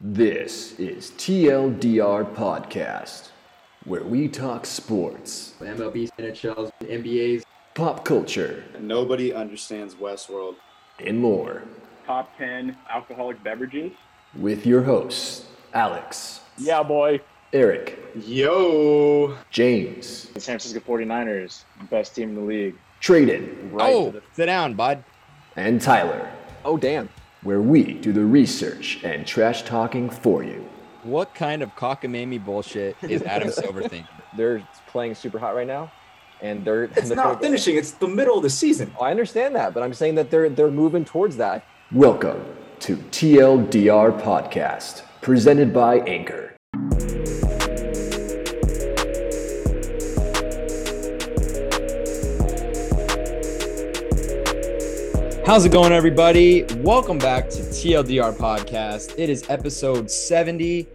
This is TLDR Podcast, where we talk sports, MLB, NHLs, NBAs. pop culture, Nobody understands Westworld. and more. top 10 alcoholic beverages. With your hosts, Alex, Yeah, boy. Eric, Yo! James, The San Francisco 49ers, best team in the league. Traded, oh, Right oh, the- sit down, bud. and Tyler, Oh, damn. Where we do the research and trash talking for you. What kind of cockamamie bullshit is Adam Silver thinking? they're playing super hot right now, and they're. It's they're not finishing. It's the middle of the season. Oh, I understand that, but I'm saying that they're they're moving towards that. Welcome to TLDR Podcast, presented by Anchor. How's it going, everybody? Welcome back to TLDR Podcast. It is episode 70.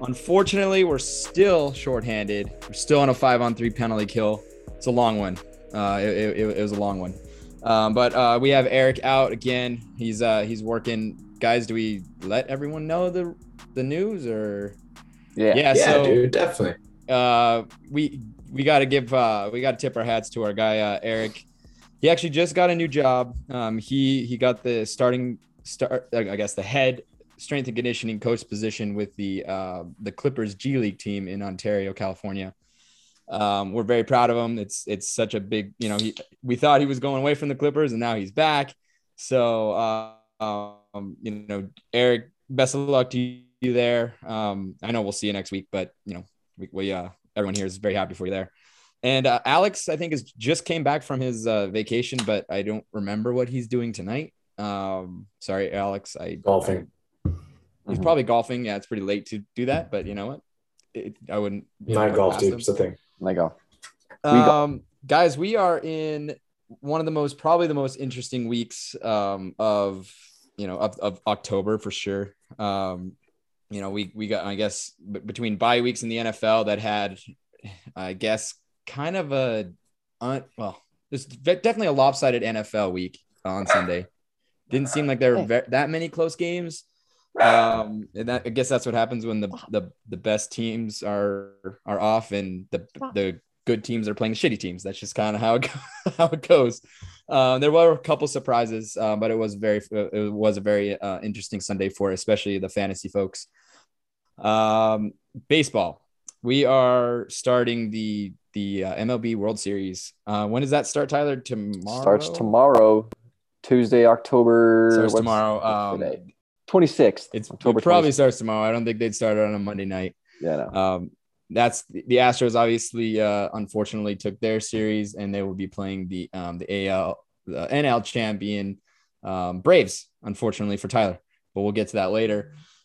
Unfortunately, we're still shorthanded. We're still on a five on three penalty kill. It's a long one. Uh, it, it- it was a long one. Um, but uh, we have Eric out again. He's uh, he's working. Guys, do we let everyone know the the news or? Yeah. Yeah, so dude, definitely. uh we we got to give uh we got to tip our hats to our guy uh Eric. He actually just got a new job. Um he he got the starting start I guess the head strength and conditioning coach position with the uh the Clippers G League team in Ontario, California. Um we're very proud of him. It's it's such a big, you know, he we thought he was going away from the Clippers and now he's back. So uh um you know, Eric, best of luck to you there. Um I know we'll see you next week, but you know, we, we uh everyone here is very happy for you there and uh, alex i think is just came back from his uh, vacation but i don't remember what he's doing tonight um sorry alex i Golfing. he's probably golfing yeah it's pretty late to do that but you know what it, i wouldn't you know, Night golf, past dude. It's the thing. Let golf. Um guys we are in one of the most probably the most interesting weeks um of you know of, of october for sure um you know we we got i guess b- between bye weeks in the nfl that had i guess kind of a un, well there's definitely a lopsided nfl week on sunday. Didn't seem like there were ve- that many close games. Um and that i guess that's what happens when the the, the best teams are are off and the the good teams are playing the shitty teams. That's just kind of how it how it goes. Um there were a couple surprises uh, but it was very it was a very uh, interesting sunday for especially the fantasy folks. Um baseball. We are starting the the uh, mlb world series uh when does that start tyler tomorrow Starts tomorrow, Tuesday, October. starts tomorrow um 26th. it's October it probably 26th. starts tomorrow i don't think they'd start it on a monday night Yeah. No. um, that's the Astros. Obviously, uh, unfortunately, took their series, and they will be playing the um, the AL the NL champion um, Braves. Unfortunately for Tyler, but we'll get to that later.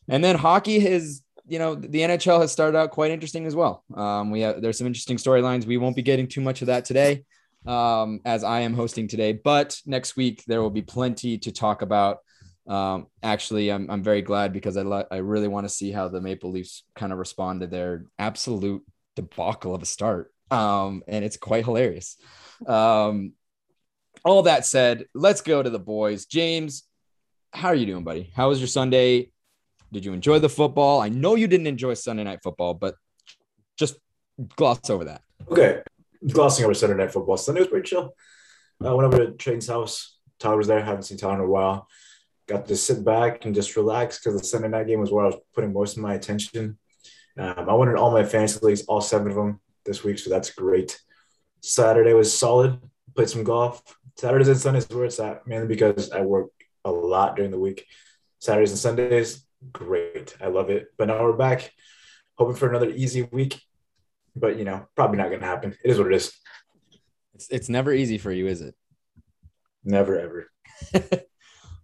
And then hockey has, you know, the NHL has started out quite interesting as well. Um, we have there's some interesting storylines. We won't be getting too much of that today, um, as I am hosting today. But next week there will be plenty to talk about. Um, actually, I'm, I'm very glad because I li- I really want to see how the Maple Leafs kind of respond to their absolute debacle of a start. Um, and it's quite hilarious. Um, all that said, let's go to the boys. James, how are you doing, buddy? How was your Sunday? Did you enjoy the football? I know you didn't enjoy Sunday night football, but just gloss over that. Okay. Glossing over Sunday Night Football. Sunday was pretty chill. I went over to Train's house. Tyler was there. Haven't seen Tyler in a while. Got to sit back and just relax because the Sunday night game was where I was putting most of my attention. Um, I won in all my fantasy leagues, all seven of them this week, so that's great. Saturday was solid. Played some golf. Saturdays and Sundays where it's at, mainly because I work a lot during the week. Saturdays and Sundays, great. I love it. But now we're back, hoping for another easy week. But you know, probably not gonna happen. It is what it is. It's, it's never easy for you, is it? Never ever.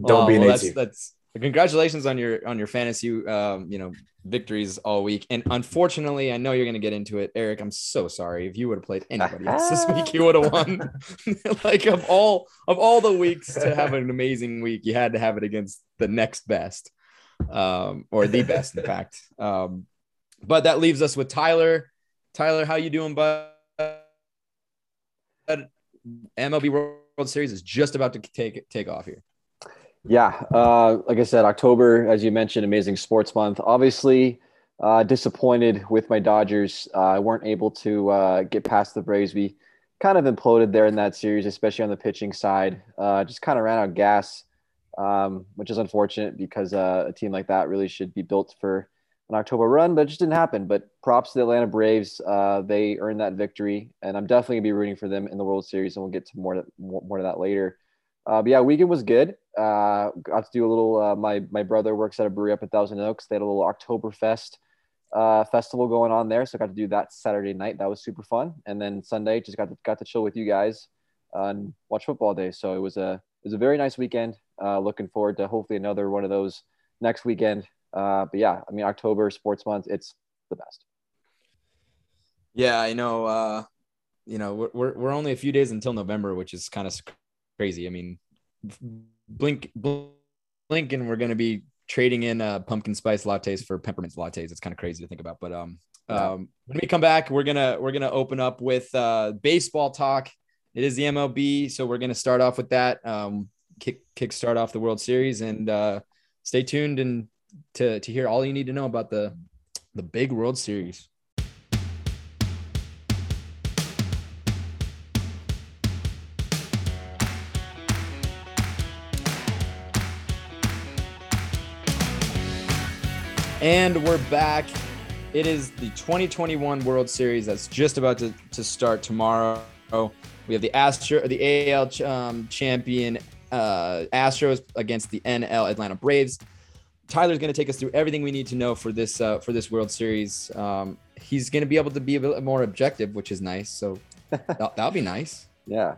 Don't be an well, that's, that's congratulations on your on your fantasy um, you know victories all week. And unfortunately, I know you're gonna get into it, Eric. I'm so sorry. If you would have played anybody else this week, you would have won. like of all of all the weeks to have an amazing week, you had to have it against the next best, um, or the best, in fact. Um, but that leaves us with Tyler. Tyler, how you doing, bud? MLB World Series is just about to take take off here. Yeah, uh, like I said, October, as you mentioned, amazing sports month. Obviously, uh, disappointed with my Dodgers. Uh, I weren't able to uh, get past the Braves. We kind of imploded there in that series, especially on the pitching side. Uh, just kind of ran out of gas, um, which is unfortunate because uh, a team like that really should be built for an October run, but it just didn't happen. But props to the Atlanta Braves. Uh, they earned that victory, and I'm definitely gonna be rooting for them in the World Series, and we'll get to more to, more, to that later. Uh, but yeah, weekend was good. Uh, got to do a little. Uh, my my brother works at a brewery up at Thousand Oaks. They had a little Oktoberfest uh, festival going on there, so I got to do that Saturday night. That was super fun. And then Sunday, just got to got to chill with you guys and watch football day. So it was a was a very nice weekend. Uh, looking forward to hopefully another one of those next weekend. Uh, but yeah, I mean October sports month, it's the best. Yeah, I know. Uh, you know, we're, we're only a few days until November, which is kind of crazy. I mean, blink blink, and we're gonna be trading in uh, pumpkin spice lattes for peppermint lattes. It's kind of crazy to think about. But um, um, when we come back, we're gonna we're gonna open up with uh, baseball talk. It is the MLB, so we're gonna start off with that. Um, kick kick start off the World Series, and uh, stay tuned and to to hear all you need to know about the the big World Series. And we're back. It is the 2021 World Series that's just about to, to start tomorrow. We have the Astro, the AL um, champion uh, Astros against the NL Atlanta Braves. Tyler's going to take us through everything we need to know for this uh, for this World Series. Um, he's going to be able to be a bit more objective, which is nice. So that, that'll be nice. Yeah.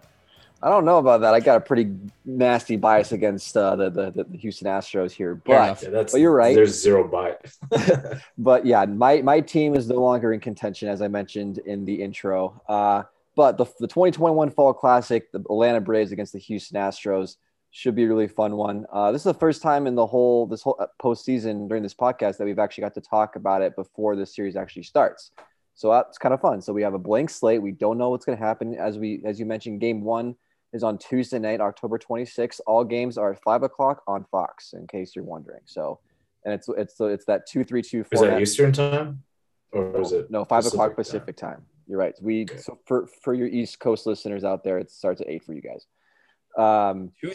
I don't know about that. I got a pretty nasty bias against uh, the, the the Houston Astros here, but Yeah, that's, but you're right. There's zero bias. but yeah, my my team is no longer in contention, as I mentioned in the intro. Uh, but the the 2021 Fall Classic, the Atlanta Braves against the Houston Astros, should be a really fun one. Uh, this is the first time in the whole this whole uh, postseason during this podcast that we've actually got to talk about it before the series actually starts. So that's kind of fun. So we have a blank slate. We don't know what's going to happen. As we as you mentioned, Game One is on Tuesday night, October 26th. All games are at five o'clock on Fox, in case you're wondering. So, and it's it's it's that two three two Is that Eastern time? Or is it No, five o'clock Pacific Pacific time. You're right. We Okay. so for for your East Coast listeners out there, it starts at eight for you guys. Um, Two,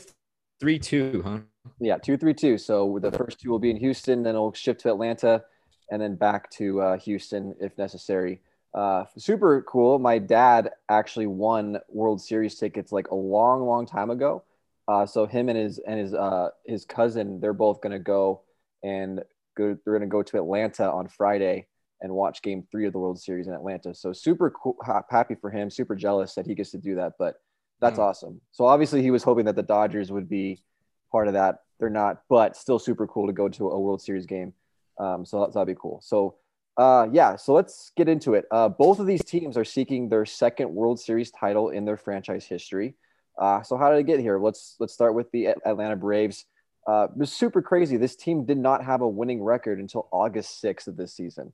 three, two, huh? yeah, two three two. So the first two will be in Houston, then it'll shift to Atlanta, and then back to uh, Houston if necessary. Uh, super cool. My dad actually won World Series tickets like a long, long time ago. Uh, so him and his and his uh, his cousin, they're both gonna go and go. They're gonna go to Atlanta on Friday and watch Game Three of the World Series in Atlanta. So super cool, happy for him. Super jealous that he gets to do that, but that's Mm. awesome. So obviously he was hoping that the Dodgers would be part of that. They're not, but still super cool to go to a World Series game. Um, so that's, that'd be cool. So uh, yeah, so let's get into it. Uh, both of these teams are seeking their second World Series title in their franchise history. Uh, so how did it get here? Let's let's start with the Atlanta Braves. Uh, it was super crazy. This team did not have a winning record until August 6th of this season.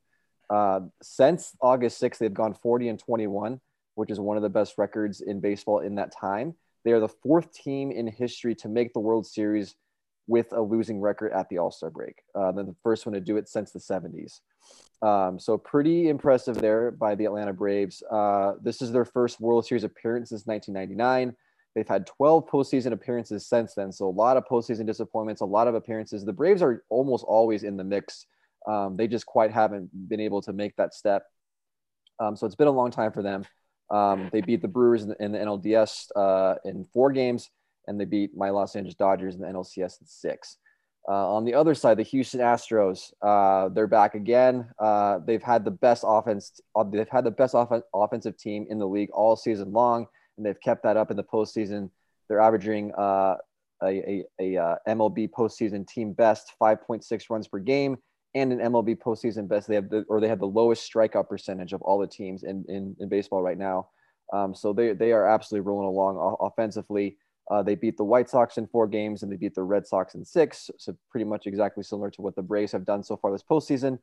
Uh, since August 6th, they've gone 40 and 21, which is one of the best records in baseball in that time. They are the fourth team in history to make the World Series with a losing record at the All Star break. Uh, they're the first one to do it since the 70s. Um, so pretty impressive there by the Atlanta Braves. Uh, this is their first World Series appearance since 1999. They've had 12 postseason appearances since then. So a lot of postseason disappointments, a lot of appearances. The Braves are almost always in the mix. Um, they just quite haven't been able to make that step. Um, so it's been a long time for them. Um, they beat the Brewers in the, in the NLDS uh, in four games, and they beat my Los Angeles Dodgers in the NLCS in six. Uh, on the other side, the Houston Astros, uh, they're back again. Uh, they've had the best offense. uh, They've had the best offen- offensive team in the league all season long, and they've kept that up in the postseason. They're averaging uh, a, a, a uh, MLB postseason team best 5.6 runs per game and an MLB postseason best. They have the or they have the lowest strikeout percentage of all the teams in in, in baseball right now. Um, so they they are absolutely rolling along offensively. Uh, they beat the White Sox in four games and they beat the Red Sox in six. So pretty much exactly similar to what the Braves have done so far this postseason.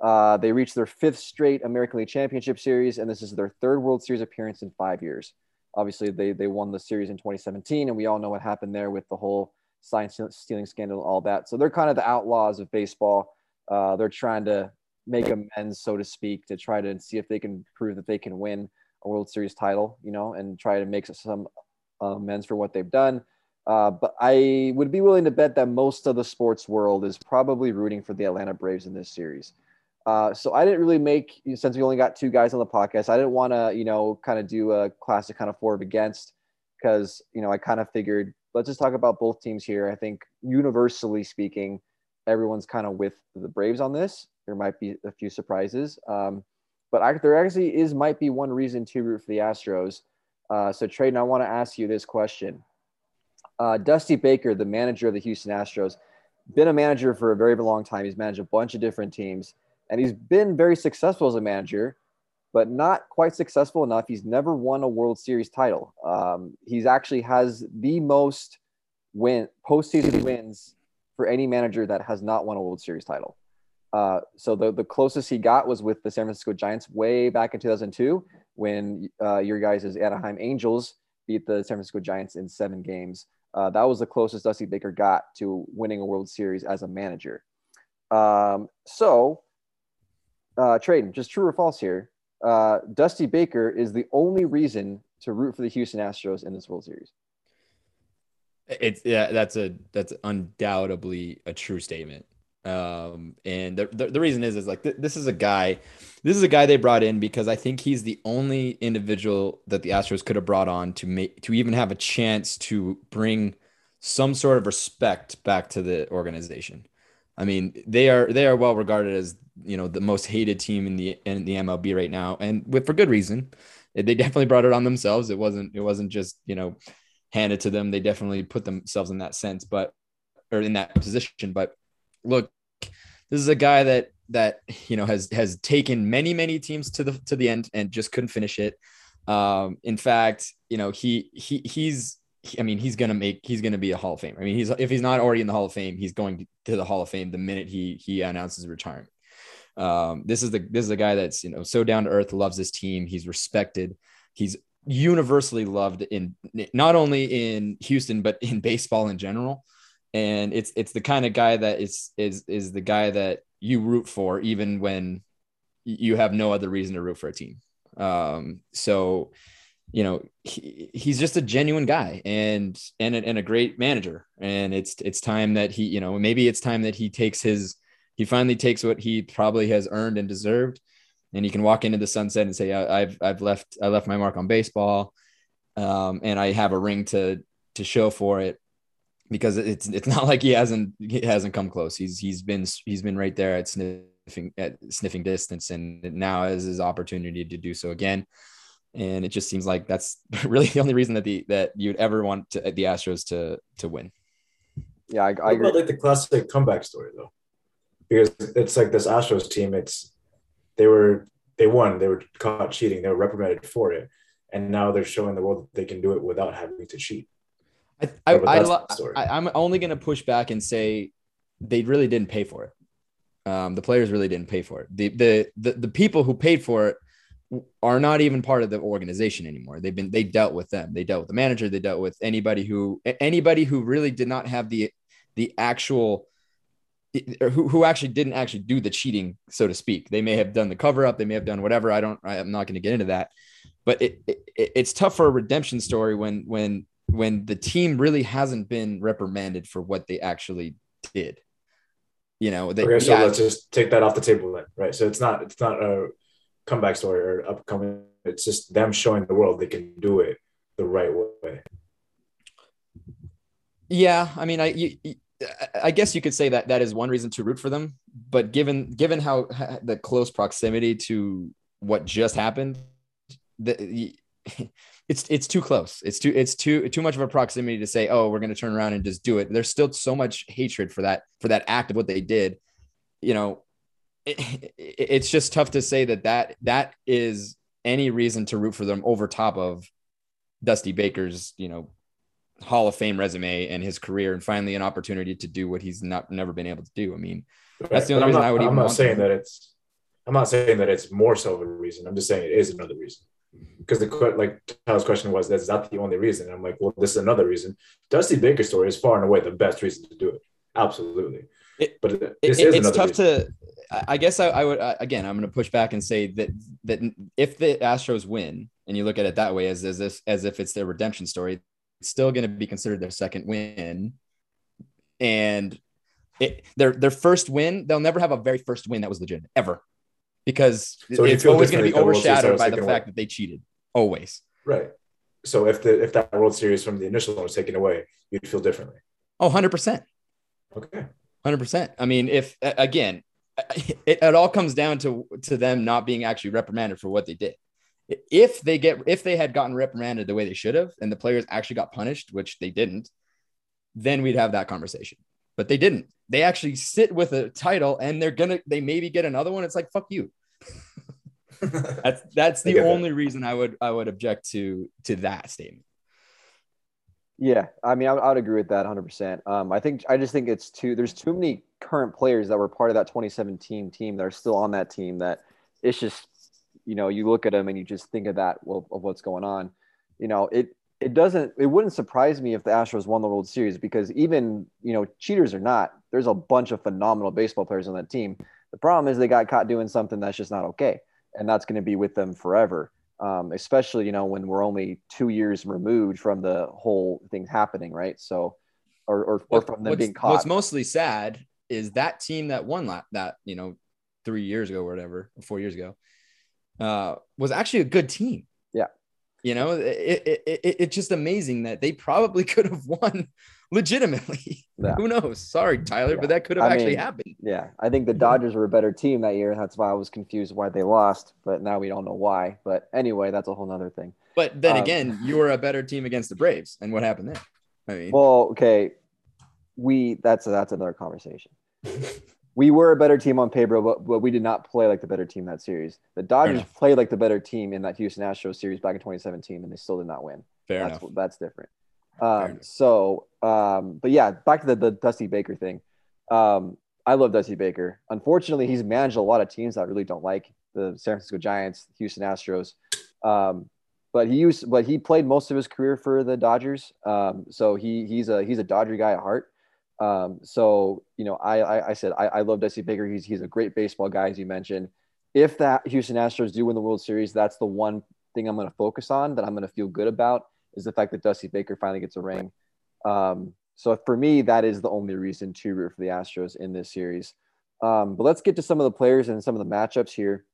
Uh, they reached their fifth straight American League Championship Series, and this is their third World Series appearance in five years. Obviously, they they won the series in 2017, and we all know what happened there with the whole sign stealing scandal, and all that. So they're kind of the outlaws of baseball. Uh, they're trying to make amends, so to speak, to try to see if they can prove that they can win a World Series title, you know, and try to make some amends for what they've done. Uh, but I would be willing to bet that most of the sports world is probably rooting for the Atlanta Braves in this series. Uh, so I didn't really make since we only got two guys on the podcast. I didn't want to, you know, kind of do a classic kind of for of against because you know I kind of figured let's just talk about both teams here. I think universally speaking, everyone's kind of with the Braves on this. There might be a few surprises, um, but I, there actually is might be one reason to root for the Astros. Uh, so Trayden, I want to ask you this question: uh, Dusty Baker, the manager of the Houston Astros, been a manager for a very, long time. He's managed a bunch of different teams and he's been very successful as a manager, but not quite successful enough. He's never won a World Series title. Um, he's actually has the most win postseason wins for any manager that has not won a World Series title. Uh, so the, the closest he got was with the San Francisco Giants way back in 2002 when uh, your guys' Anaheim Angels beat the San Francisco Giants in seven games. Uh, that was the closest Dusty Baker got to winning a World Series as a manager. Um, so uh, Trayden, just true or false here. Uh, Dusty Baker is the only reason to root for the Houston Astros in this World Series. It's yeah, that's a that's undoubtedly a true statement. Um, and the, the, the reason is is like th- this is a guy, this is a guy they brought in because I think he's the only individual that the Astros could have brought on to make to even have a chance to bring some sort of respect back to the organization. I mean, they are they are well regarded as you know the most hated team in the in the MLB right now, and with for good reason. They definitely brought it on themselves. It wasn't it wasn't just you know handed to them. They definitely put themselves in that sense, but or in that position. But look, this is a guy that that you know has has taken many many teams to the to the end and just couldn't finish it. Um, in fact, you know he he he's I mean, he's gonna make he's gonna be a Hall of Fame. I mean, he's if he's not already in the Hall of Fame, he's going to the Hall of Fame the minute he he announces retirement. Um, this is the this is a guy that's you know so down to earth, loves his team. He's respected. He's universally loved in not only in Houston but in baseball in general. And it's it's the kind of guy that is is is the guy that you root for even when you have no other reason to root for a team. Um, so you know he, he's just a genuine guy and and and a great manager and it's it's time that he you know maybe it's time that he takes his he finally takes what he probably has earned and deserved and you can walk into the sunset and say I've I've left I left my mark on baseball um, and I have a ring to to show for it because it's it's not like he hasn't he hasn't come close he's he's been he's been right there at sniffing at sniffing distance and now is his opportunity to do so again and it just seems like that's really the only reason that the that you'd ever want to, the Astros to to win. Yeah, I, I agree. like the classic comeback story though, because it's like this Astros team. It's they were they won. They were caught cheating. They were reprimanded for it, and now they're showing the world that they can do it without having to cheat. I, I, I, I I'm only going to push back and say they really didn't pay for it. Um, the players really didn't pay for it. The, the the the people who paid for it are not even part of the organization anymore. They've been they dealt with them. They dealt with the manager. They dealt with anybody who anybody who really did not have the the actual who, who actually didn't actually do the cheating, so to speak. They may have done the cover up. They may have done whatever. I don't. I'm not going to get into that. But it, it it's tough for a redemption story when when when the team really hasn't been reprimanded for what they actually did. You know. They, okay, so yeah, let's just take that off the table then, right? So it's not it's not a comeback story or upcoming. It's just them showing the world they can do it the right way. Yeah, I mean, I you, I guess you could say that that is one reason to root for them. But given given how the close proximity to what just happened, the, it's it's too close. It's too it's too too much of a proximity to say, oh, we're going to turn around and just do it. There's still so much hatred for that for that act of what they did. You know, it, it's just tough to say that that that is any reason to root for them over top of Dusty Baker's, you know, Hall of Fame resume and his career, and finally an opportunity to do what he's not never been able to do. I mean, that's the only reason not, I would. I'm even not saying them. that it's. I'm not saying that it's more so of a reason. I'm just saying it is another reason. because the like Tyler's question was, is that the only reason? And I'm like, well, this is another reason. Dusty Baker's story is far and away the best reason to do it. Absolutely. It- but It- this it- is it's tough reason. to. I- I guess I, I would uh, again. I'm going to push back and say that that if the Astros win, and you look at it that way, as as if as if it's their redemption story, still going to be considered their second win, and it, their their first win, they'll never have a very first win that was legitimate ever, because So it's always going to be differently if the World Series overshadowed by the fact away. that they cheated. Always. Right. So if the if that World Series from the initial one was taken away, you'd feel differently. Oh, 100 percent. Okay. Hundred percent. I mean, if again, it, it all comes down to to them not being actually reprimanded for what they did. If they get if they had gotten reprimanded the way they should have, and the players actually got punished, which they didn't, then we'd have that conversation. But they didn't. They actually sit with a title, and they're gonna they maybe get another one. It's like fuck you. That's that's the get that. only reason I would I would object to to that statement. Yeah, I mean, I, I would agree with that 100%. Um, I think I just think it's too. There's too many current players that were part of that 2017 team that are still on that team. That it's just, you know, you look at them and you just think of that well, of what's going on. You know, it it doesn't. It wouldn't surprise me if the Astros won the World Series because even you know, cheaters or not, there's a bunch of phenomenal baseball players on that team. The problem is they got caught doing something that's just not okay, and that's going to be with them forever um, especially you know when we're only two years removed from the whole thing happening, right? So, or or, or from them what's, being caught. what's mostly sad is that team that won that that you know three years ago or whatever, four years ago, uh, was actually a good team. Yeah. You know, it, it, it, it- it's just amazing that they probably could have won legitimately. Yeah. Who knows? Sorry, Tyler, Yeah. but that could have I actually mean, happened. yeah, I think the Dodgers were a better team that year. That's why I was confused why they lost, but now we don't know why. But anyway, that's a whole nother thing. But then um, again, you were a better team against the Braves, and what happened there? I mean, Well, okay, we that's that's another conversation. we were a better team on paper, but, but we did not play like the better team that series. The Dodgers played like the better team in that Houston Astros series back in 2017, and they still did not win. fair that's enough. that's different. Um, so, um, but yeah, back to the, the Dusty Baker thing. Um, I love Dusty Baker. Unfortunately, he's managed a lot of teams that I really don't like the San Francisco Giants, Houston Astros. Um, but he used, but he played most of his career for the Dodgers. Um, so he he's a he's a Dodger guy at heart. Um, so you know, I I, I said I, I love Dusty Baker. He's he's a great baseball guy, as you mentioned. If that Houston Astros do win the World Series, that's the one thing I'm going to focus on that I'm going to feel good about is the fact that Dusty Baker finally gets a ring. Um, so for me, that is the only reason to root for the Astros in this series. Um, but let's get to some of the players and some of the matchups here.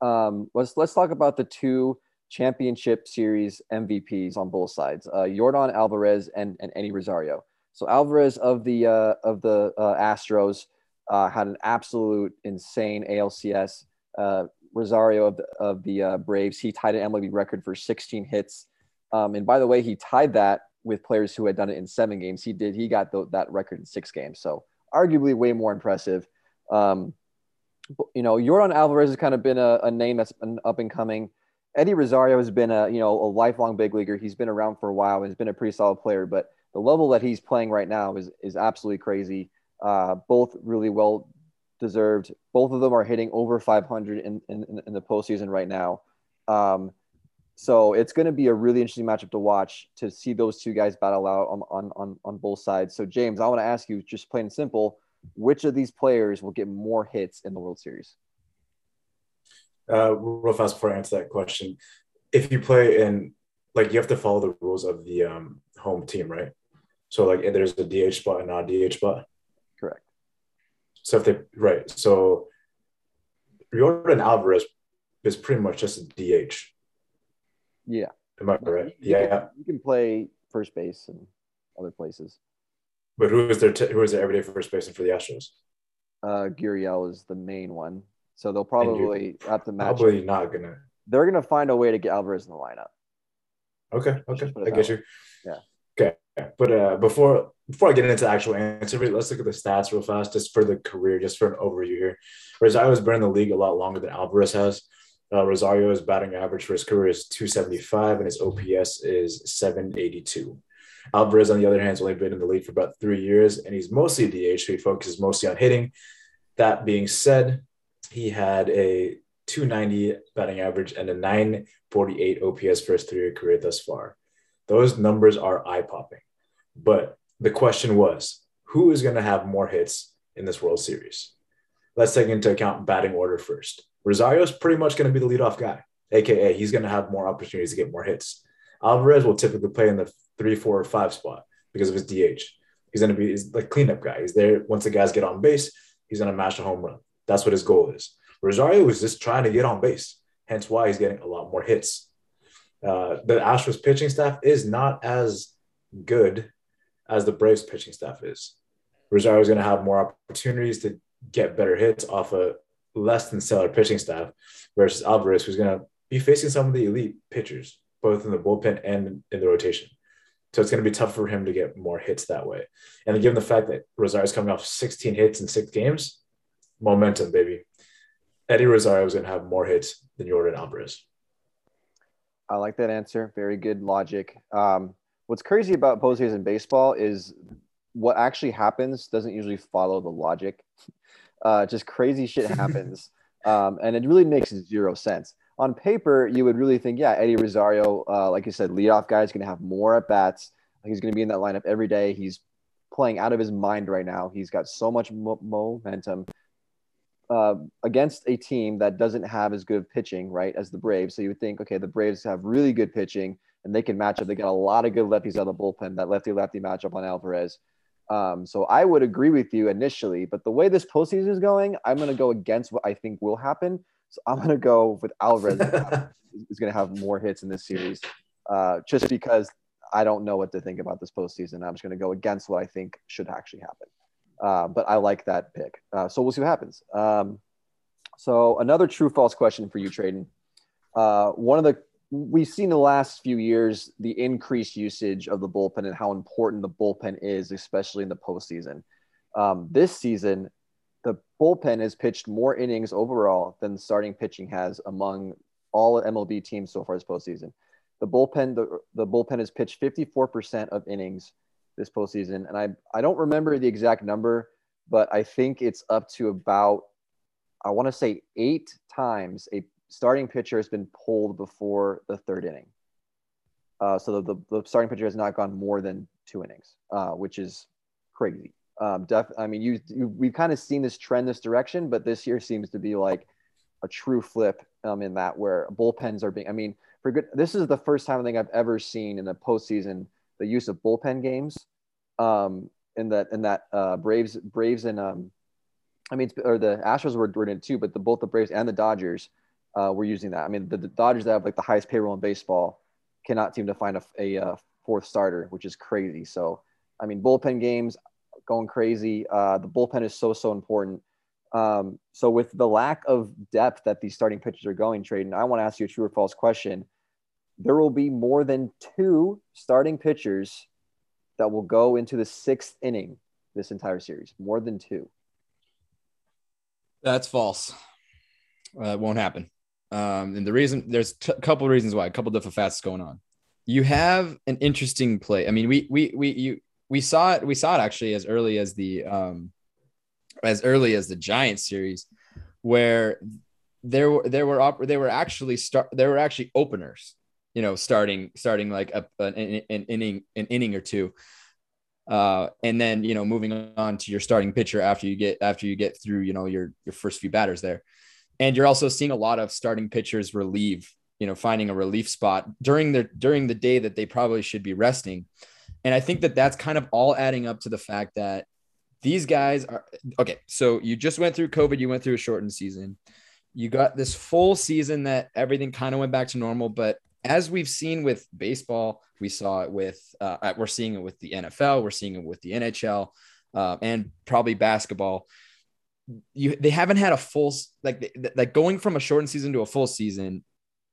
Um, let's let's talk about the two championship series MVPs on both sides, uh, Jordan Alvarez and and Eddie Rosario. So Alvarez of the uh, of the uh, Astros uh, had an absolute insane ALCS. Uh, Rosario of the, of the uh, Braves, he tied an MLB record for 16 hits. Um, and by the way, he tied that with players who had done it in seven games. He did. He got the, that record in six games. So arguably way more impressive. Um, you know, Jordan Alvarez has kind of been a, a name that's been up and coming. Eddie Rosario has been a you know a lifelong big leaguer. He's been around for a while. And he's been a pretty solid player, but the level that he's playing right now is is absolutely crazy. Uh, both really well deserved. Both of them are hitting over 500 in in, in the postseason right now. Um, so it's going to be a really interesting matchup to watch to see those two guys battle out on on on, on both sides. So James, I want to ask you, just plain and simple, which of these players will get more hits in the World Series? Uh, real fast before I answer that question, if you play in like you have to follow the rules of the um, home team, right? So like there's a DH spot and not a DH spot. Correct. So if they right, so Jordan Alvarez is pretty much just a DH. Yeah. Am I right? You can- Yeah. you can play first base and other places. But who is their t- who is their everyday first baseman for the Astros? Uh, Guriel is the main one, so they'll probably have to match. Probably not gonna. They're gonna find a way to get Alvarez in the lineup. Okay, okay, I get that you. Yeah. But uh, before before I get into the actual answer, let's look at the stats real fast, just for the career, just for an overview here. Rosario has been in the league a lot longer than Alvarez has. Uh, Rosario's batting average for his career is 275, and his OPS is 782. Alvarez, on the other hand, has only been in the league for about three years, and he's mostly DH, so he focuses mostly on hitting. That being said, he had a 290 batting average, and a 948 OPS for his three-year career thus far. Those numbers are eye-popping. But the question was, who is going to have more hits in this World Series? Let's take into account batting order first. Rosario's pretty much going to be the leadoff guy, aka he's going to have more opportunities to get more hits. Alvarez will typically play in the three, four, or five spot because of his DH. He's going to be he's the cleanup guy. He's there once the guys get on base. He's going to mash a home run. That's what his goal is. Rosario is just trying to get on base, hence why he's getting a lot more hits. Uh, the Astros pitching staff is not as good as the Braves pitching staff is. Rosario is going to have more opportunities to get better hits off a less than stellar pitching staff versus Alvarez, who's going to be facing some of the elite pitchers, both in the bullpen and in the rotation. So it's going to be tough for him to get more hits that way. And given the fact that Rosario is coming off 16 hits in six games, momentum, baby. Eddie Rosario is going to have more hits than Jordan Alvarez. I like that answer. Very good logic. Um, what's crazy about postseason baseball is what actually happens doesn't usually follow the logic. Uh, just crazy shit happens, um, and it really makes zero sense. On paper, you would really think, yeah, Eddie Rosario, uh, like you said, leadoff guy is going to have more at bats. He's going to be in that lineup every day. He's playing out of his mind right now. He's got so much mo- momentum uh, against a team that doesn't have as good pitching, right, as the Braves. So you would think, okay, the Braves have really good pitching and they can match up. They got a lot of good lefties out of the bullpen. That lefty lefty matchup on Alvarez. Um, so I would agree with you initially, but the way this postseason is going, I'm going to go against what I think will happen. So I'm going to go with Alvarez is going to have more hits in this series, uh, just because I don't know what to think about this postseason. I'm just going to go against what I think should actually happen. Uh, but I like that pick. Uh, so we'll see what happens. Um, so another true false question for you, Traden. Uh, one of the we've seen the last few years the increased usage of the bullpen and how important the bullpen is, especially in the postseason. Um, this season, the bullpen has pitched more innings overall than starting pitching has among all MLB teams so far this postseason. The bullpen, the, the bullpen has pitched 54% of innings this postseason, and I I don't remember the exact number, but I think it's up to about I want to say eight times a starting pitcher has been pulled before the third inning. Uh, so the, the, the, starting pitcher has not gone more than two innings, uh, which is crazy. Um, def, I mean, you, you we've kind of seen this trend this direction, but this year seems to be like a true flip um, in that where bullpens are being. I mean, for good, this is the first time I think I've ever seen in the postseason the use of bullpen games. Um, in that in that uh, Braves Braves and um, I mean, or the Astros were, in it too, but the both the Braves and the Dodgers uh, we're using that. I mean, the, the, Dodgers that have like the highest payroll in baseball cannot seem to find a, a, a uh, fourth starter, which is crazy. So, I mean, bullpen games going crazy. Uh, the bullpen is so so important. Um, so, with the lack of depth that these starting pitchers are going, trading, I want to ask you a true or false question. There will be more than two starting pitchers that will go into the sixth inning this entire series. More than two. That's false. It won't happen. Um, and the reason there's a couple of reasons why, a couple different facets going on. You have an interesting play. I mean, we we we you we saw it. We saw it actually as early as the um, as early as the Giants series, where there were there were op- they were actually start there were actually openers. You know, starting starting like a, an, an inning an inning or two. Uh, and then you know moving on to your starting pitcher after you get after you get through you know your your first few batters there and you're also seeing a lot of starting pitchers relieve, you know, finding a relief spot during the during the day that they probably should be resting. And I think that that's kind of all adding up to the fact that these guys are okay. So you just went through COVID, you went through a shortened season. You got this full season that everything kind of went back to normal, but as we've seen with baseball, we saw it with uh, we're seeing it with the NFL, we're seeing it with the NHL, uh, and probably basketball you they haven't had a full like like going from a shortened season to a full season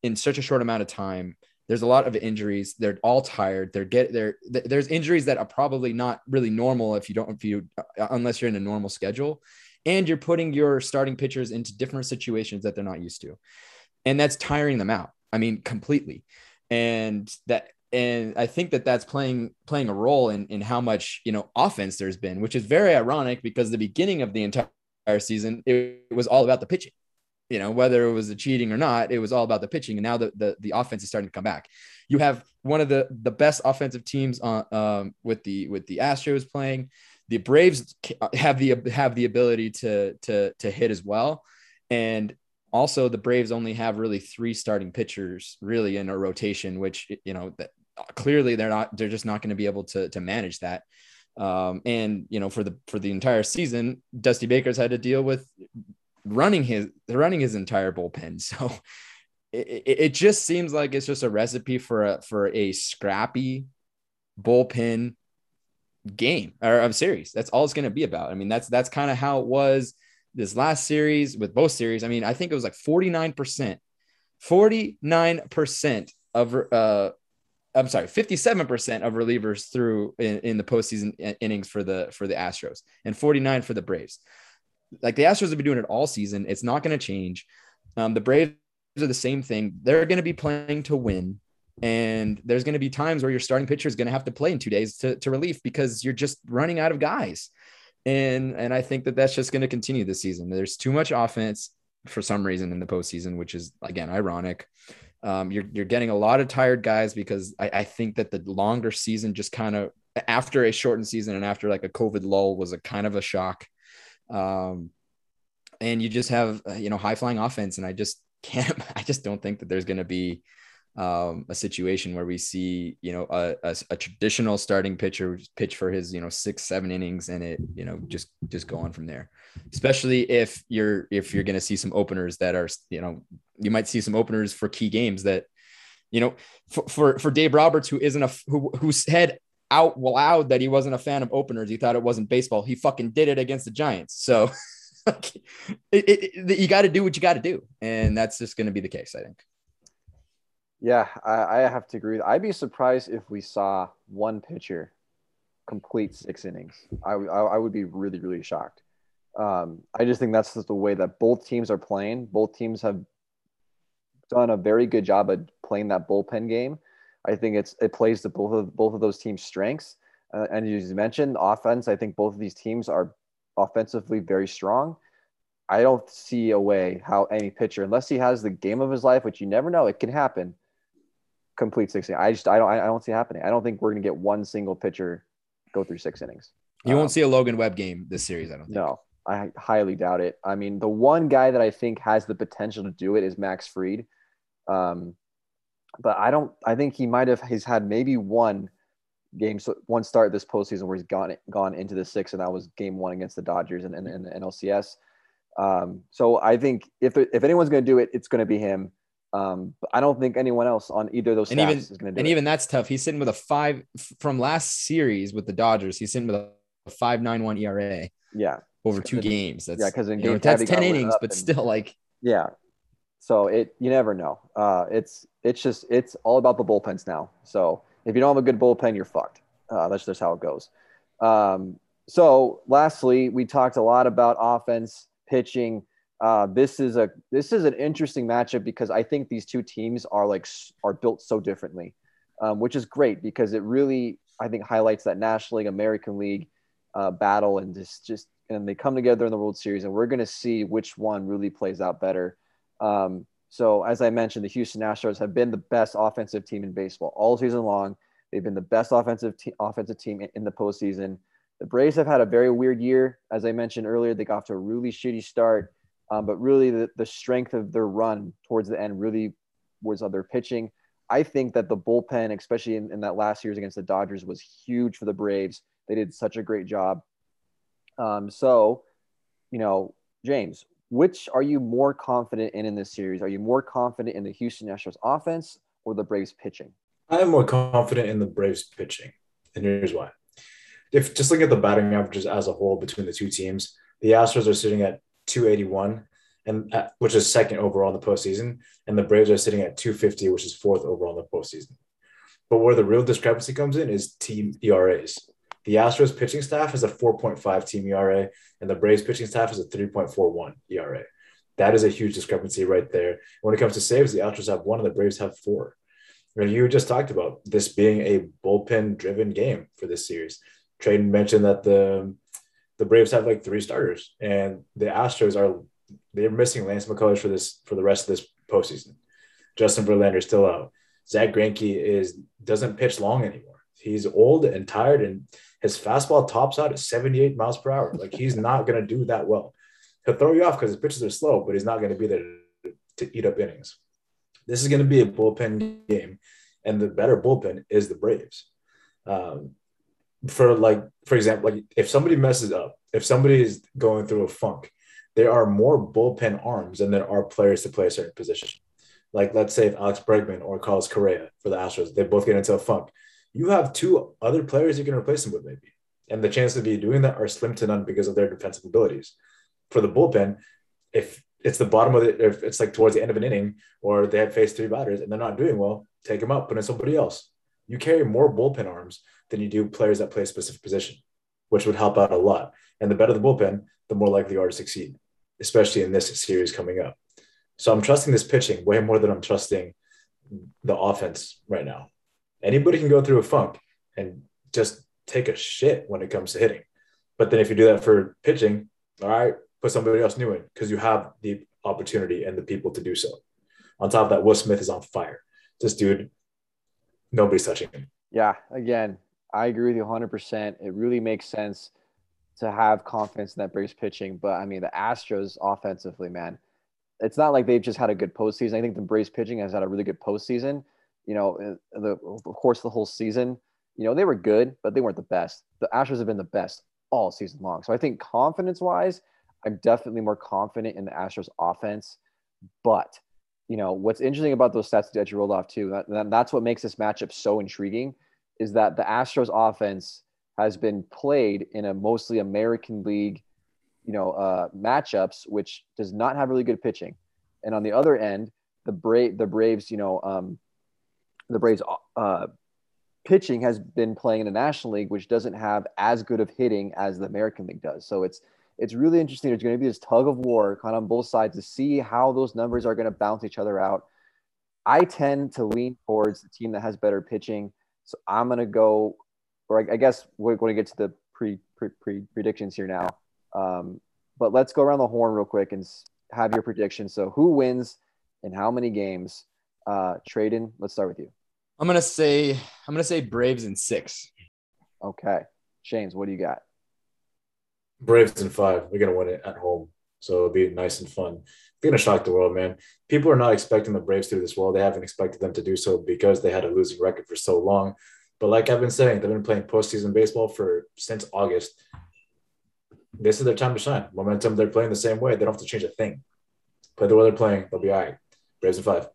in such a short amount of time there's a lot of injuries. They're all tired. They're get there there's injuries that are probably not really normal if you don't if you uh, unless you're in a normal schedule. And you're putting your starting pitchers into different situations that they're not used to. And that's tiring them out. I mean completely. And that and I think that that's playing playing a role in in how much you know offense there's been, which is very ironic because the beginning of the entire entire season, it, was all about the pitching. you know, whether it was the cheating or not, it was all about the pitching. And now the, the, the offense is starting to come back. You have one of the, the best offensive teams on um, with the, with the Astros playing. The Braves have the, have the ability to, to, to hit as well. And also the Braves only have really three starting pitchers really in a rotation, which, you know, that clearly they're not, they're just not going to be able to, to manage that. Um, and you know, for the for the entire season, Dusty Baker's had to deal with running his running his entire bullpen. So it, it just seems like it's just a recipe for a for a scrappy bullpen game or of series. That's all it's going to be about. I mean, that's that's kind of how it was this last series with both series. I mean, I think it was like 49%, 49% of uh I'm sorry, 57% of relievers through in, in the postseason innings for the for the Astros and 49 for the Braves like the Astros have been doing it all season. It's not going to change. Um, the Braves are the same thing. They're going to be playing to win. And there's going to be times where your starting pitcher is going to have to play in two days to, to relief because you're just running out of guys. And, and I think that that's just going to continue this season. There's too much offense for some reason in the postseason, which is again ironic. Um, you're, you're getting a lot of tired guys because I, I think that the longer season just kind of after a shortened season and after like a COVID lull was a kind of a shock. Um, and you just have, uh, you know, high flying offense. And I just can't, I just don't think that there's going to be um, a situation where we see, you know, a, a, a, traditional starting pitcher pitch for his, you know, six, seven innings and it, you know, just, just go on from there, especially if you're, if you're going to see some openers that are, you know, you might see some openers for key games that, you know, for, for, for Dave Roberts, who isn't a, who, whose head out loud that he wasn't a fan of openers. He thought it wasn't baseball. He fucking did it against the Giants. So it, it, it, you got to do what you got to do. And that's just going to be the case, I think. Yeah, I, I have to agree. I'd be surprised if we saw one pitcher complete six innings. I, I, I would be really, really shocked. Um, I just think that's just the way that both teams are playing. Both teams have done a very good job at playing that bullpen game. I think it's it plays to both of both of those teams' strengths. Uh, and as you mentioned, offense. I think both of these teams are offensively very strong. I don't see a way how any pitcher, unless he has the game of his life, which you never know, it can happen. Complete six innings. I just I don't I don't see it happening. I don't think we're gonna get one single pitcher go through six innings. You um, won't see a Logan Webb game this series. I don't. Think. No, I highly doubt it. I mean, the one guy that I think has the potential to do it is Max Fried. Um, but I don't. I think he might have. He's had maybe one game, so one start this postseason where he's gone gone into the six, and that was game one against the Dodgers and, and, and the NLCS. Um, so I think if if anyone's going to do it, it's going to be him. Um, but I don't think anyone else on either of those and even, is going to do And it. And even that's tough. He's sitting with a five from last series with the Dodgers. He's sitting with a five nine one ERA. Yeah, over two games. That's yeah, because in game know, that's ten innings, but and, still like yeah, so it you never know. Uh, it's it's just it's all about the bullpens now. So if you don't have a good bullpen, you're fucked. Uh, that's just how it goes. Um, so lastly, we talked a lot about offense, pitching. Uh, this is a this is an interesting matchup because I think these two teams are like are built so differently, um, which is great because it really I think highlights that National League, American League uh, battle, and just just and they come together in the World Series, and we're going to see which one really plays out better. Um, so as I mentioned, the Houston Astros have been the best offensive team in baseball all season long. They've been the best offensive te- offensive team in, the postseason. The Braves have had a very weird year, as I mentioned earlier. They got off to a really shitty start, um, but really the, the strength of their run towards the end really was on their pitching. I think that the bullpen, especially in, in that last series against the Dodgers, was huge for the Braves. They did such a great job. Um, so, you know, James, which are you more confident in in this series? Are you more confident in the Houston Astros offense or the Braves pitching? I am more confident in the Braves pitching, and here's why. If just looking at the batting averages as a whole between the two teams, the Astros are sitting at 281, and at, which is second overall in the postseason, and the Braves are sitting at 250, which is fourth overall in the postseason. But where the real discrepancy comes in is team ERAs. The Astros pitching staff has a 4.5 team ERA, and the Braves pitching staff has a 3.41 ERA. That is a huge discrepancy right there. When it comes to saves, the Astros have one and the Braves have four. And you just talked about this being a bullpen driven game for this series. Trey mentioned that the the Braves have like three starters, and the Astros are they're missing Lance McCullers for this for the rest of this postseason. Justin Verlander is still out. Zack Greinke is doesn't pitch long anymore. He's old and tired, and his fastball tops out at 78 miles per hour. Like he's not going to do that well. He'll throw you off because his pitches are slow, but he's not going to be there to, eat up innings. This is going to be a bullpen game, and the better bullpen is the Braves. Um, for like, for example, like if somebody messes up, if somebody is going through a funk, there are more bullpen arms than there are players to play a certain position. Like, let's say if Alex Bregman or Carlos Correa for the Astros, they both get into a funk. You have two other players you can replace them with, maybe. And the chances of you doing that are slim to none because of their defensive abilities. For the bullpen, if it's the bottom of it, if it's like towards the end of an inning or they have faced three batters and they're not doing well, take them out, put in somebody else. You carry more bullpen arms than you do players that play a specific position, which would help out a lot. And the better the bullpen, the more likely you are to succeed, especially in this series coming up. So I'm trusting this pitching way more than I'm trusting the offense right now. Anybody can go through a funk and just take a shit when it comes to hitting. But then if you do that for pitching, all right, put somebody else new in because you have the opportunity and the people to do so. On top of that, Will Smith is on fire. This dude, nobody's touching him. Yeah, again, I agree with you 100%. It really makes sense to have confidence in that Braves pitching. But I mean, the Astros offensively, man, it's not like they've just had a good postseason. I think the Braves pitching has had a really good postseason. You know, the, of course, the whole season, you know, they were good, but they weren't the best. The Astros have been the best all season long. So I think confidence wise, I'm definitely more confident in the Astros offense. But, you know, what's interesting about those stats that you rolled off too, that, that's what makes this matchup so intriguing is that the Astros offense has been played in a mostly American League, you know, uh, matchups, which does not have really good pitching. And on the other end, the Brave, the Braves, you know, um, the Braves uh, pitching has been playing in the National League, which doesn't have as good of hitting as the American League does. So it's it's really interesting. There's going to be this tug of war kind of on both sides to see how those numbers are going to bounce each other out. I tend to lean towards the team that has better pitching. So I'm going to go, or I, guess we're going to get to the pre, pre, pre predictions here now. Um, but let's go around the horn real quick and have your predictions. So who wins and how many games? Uh, Tradon, let's start with you. I'm gonna say I'm gonna say Braves in six. Okay, James, what do you got? Braves in five. We're gonna win it at home, so it'll be nice and fun. They're gonna shock the world, man. People are not expecting the Braves to do this well. They haven't expected them to do so because they had a losing record for so long. But like I've been saying, they've been playing postseason baseball for since August. This is their time to shine. Momentum. They're playing the same way. They don't have to change a thing. Play the way they're playing. They'll be all right. Braves in five.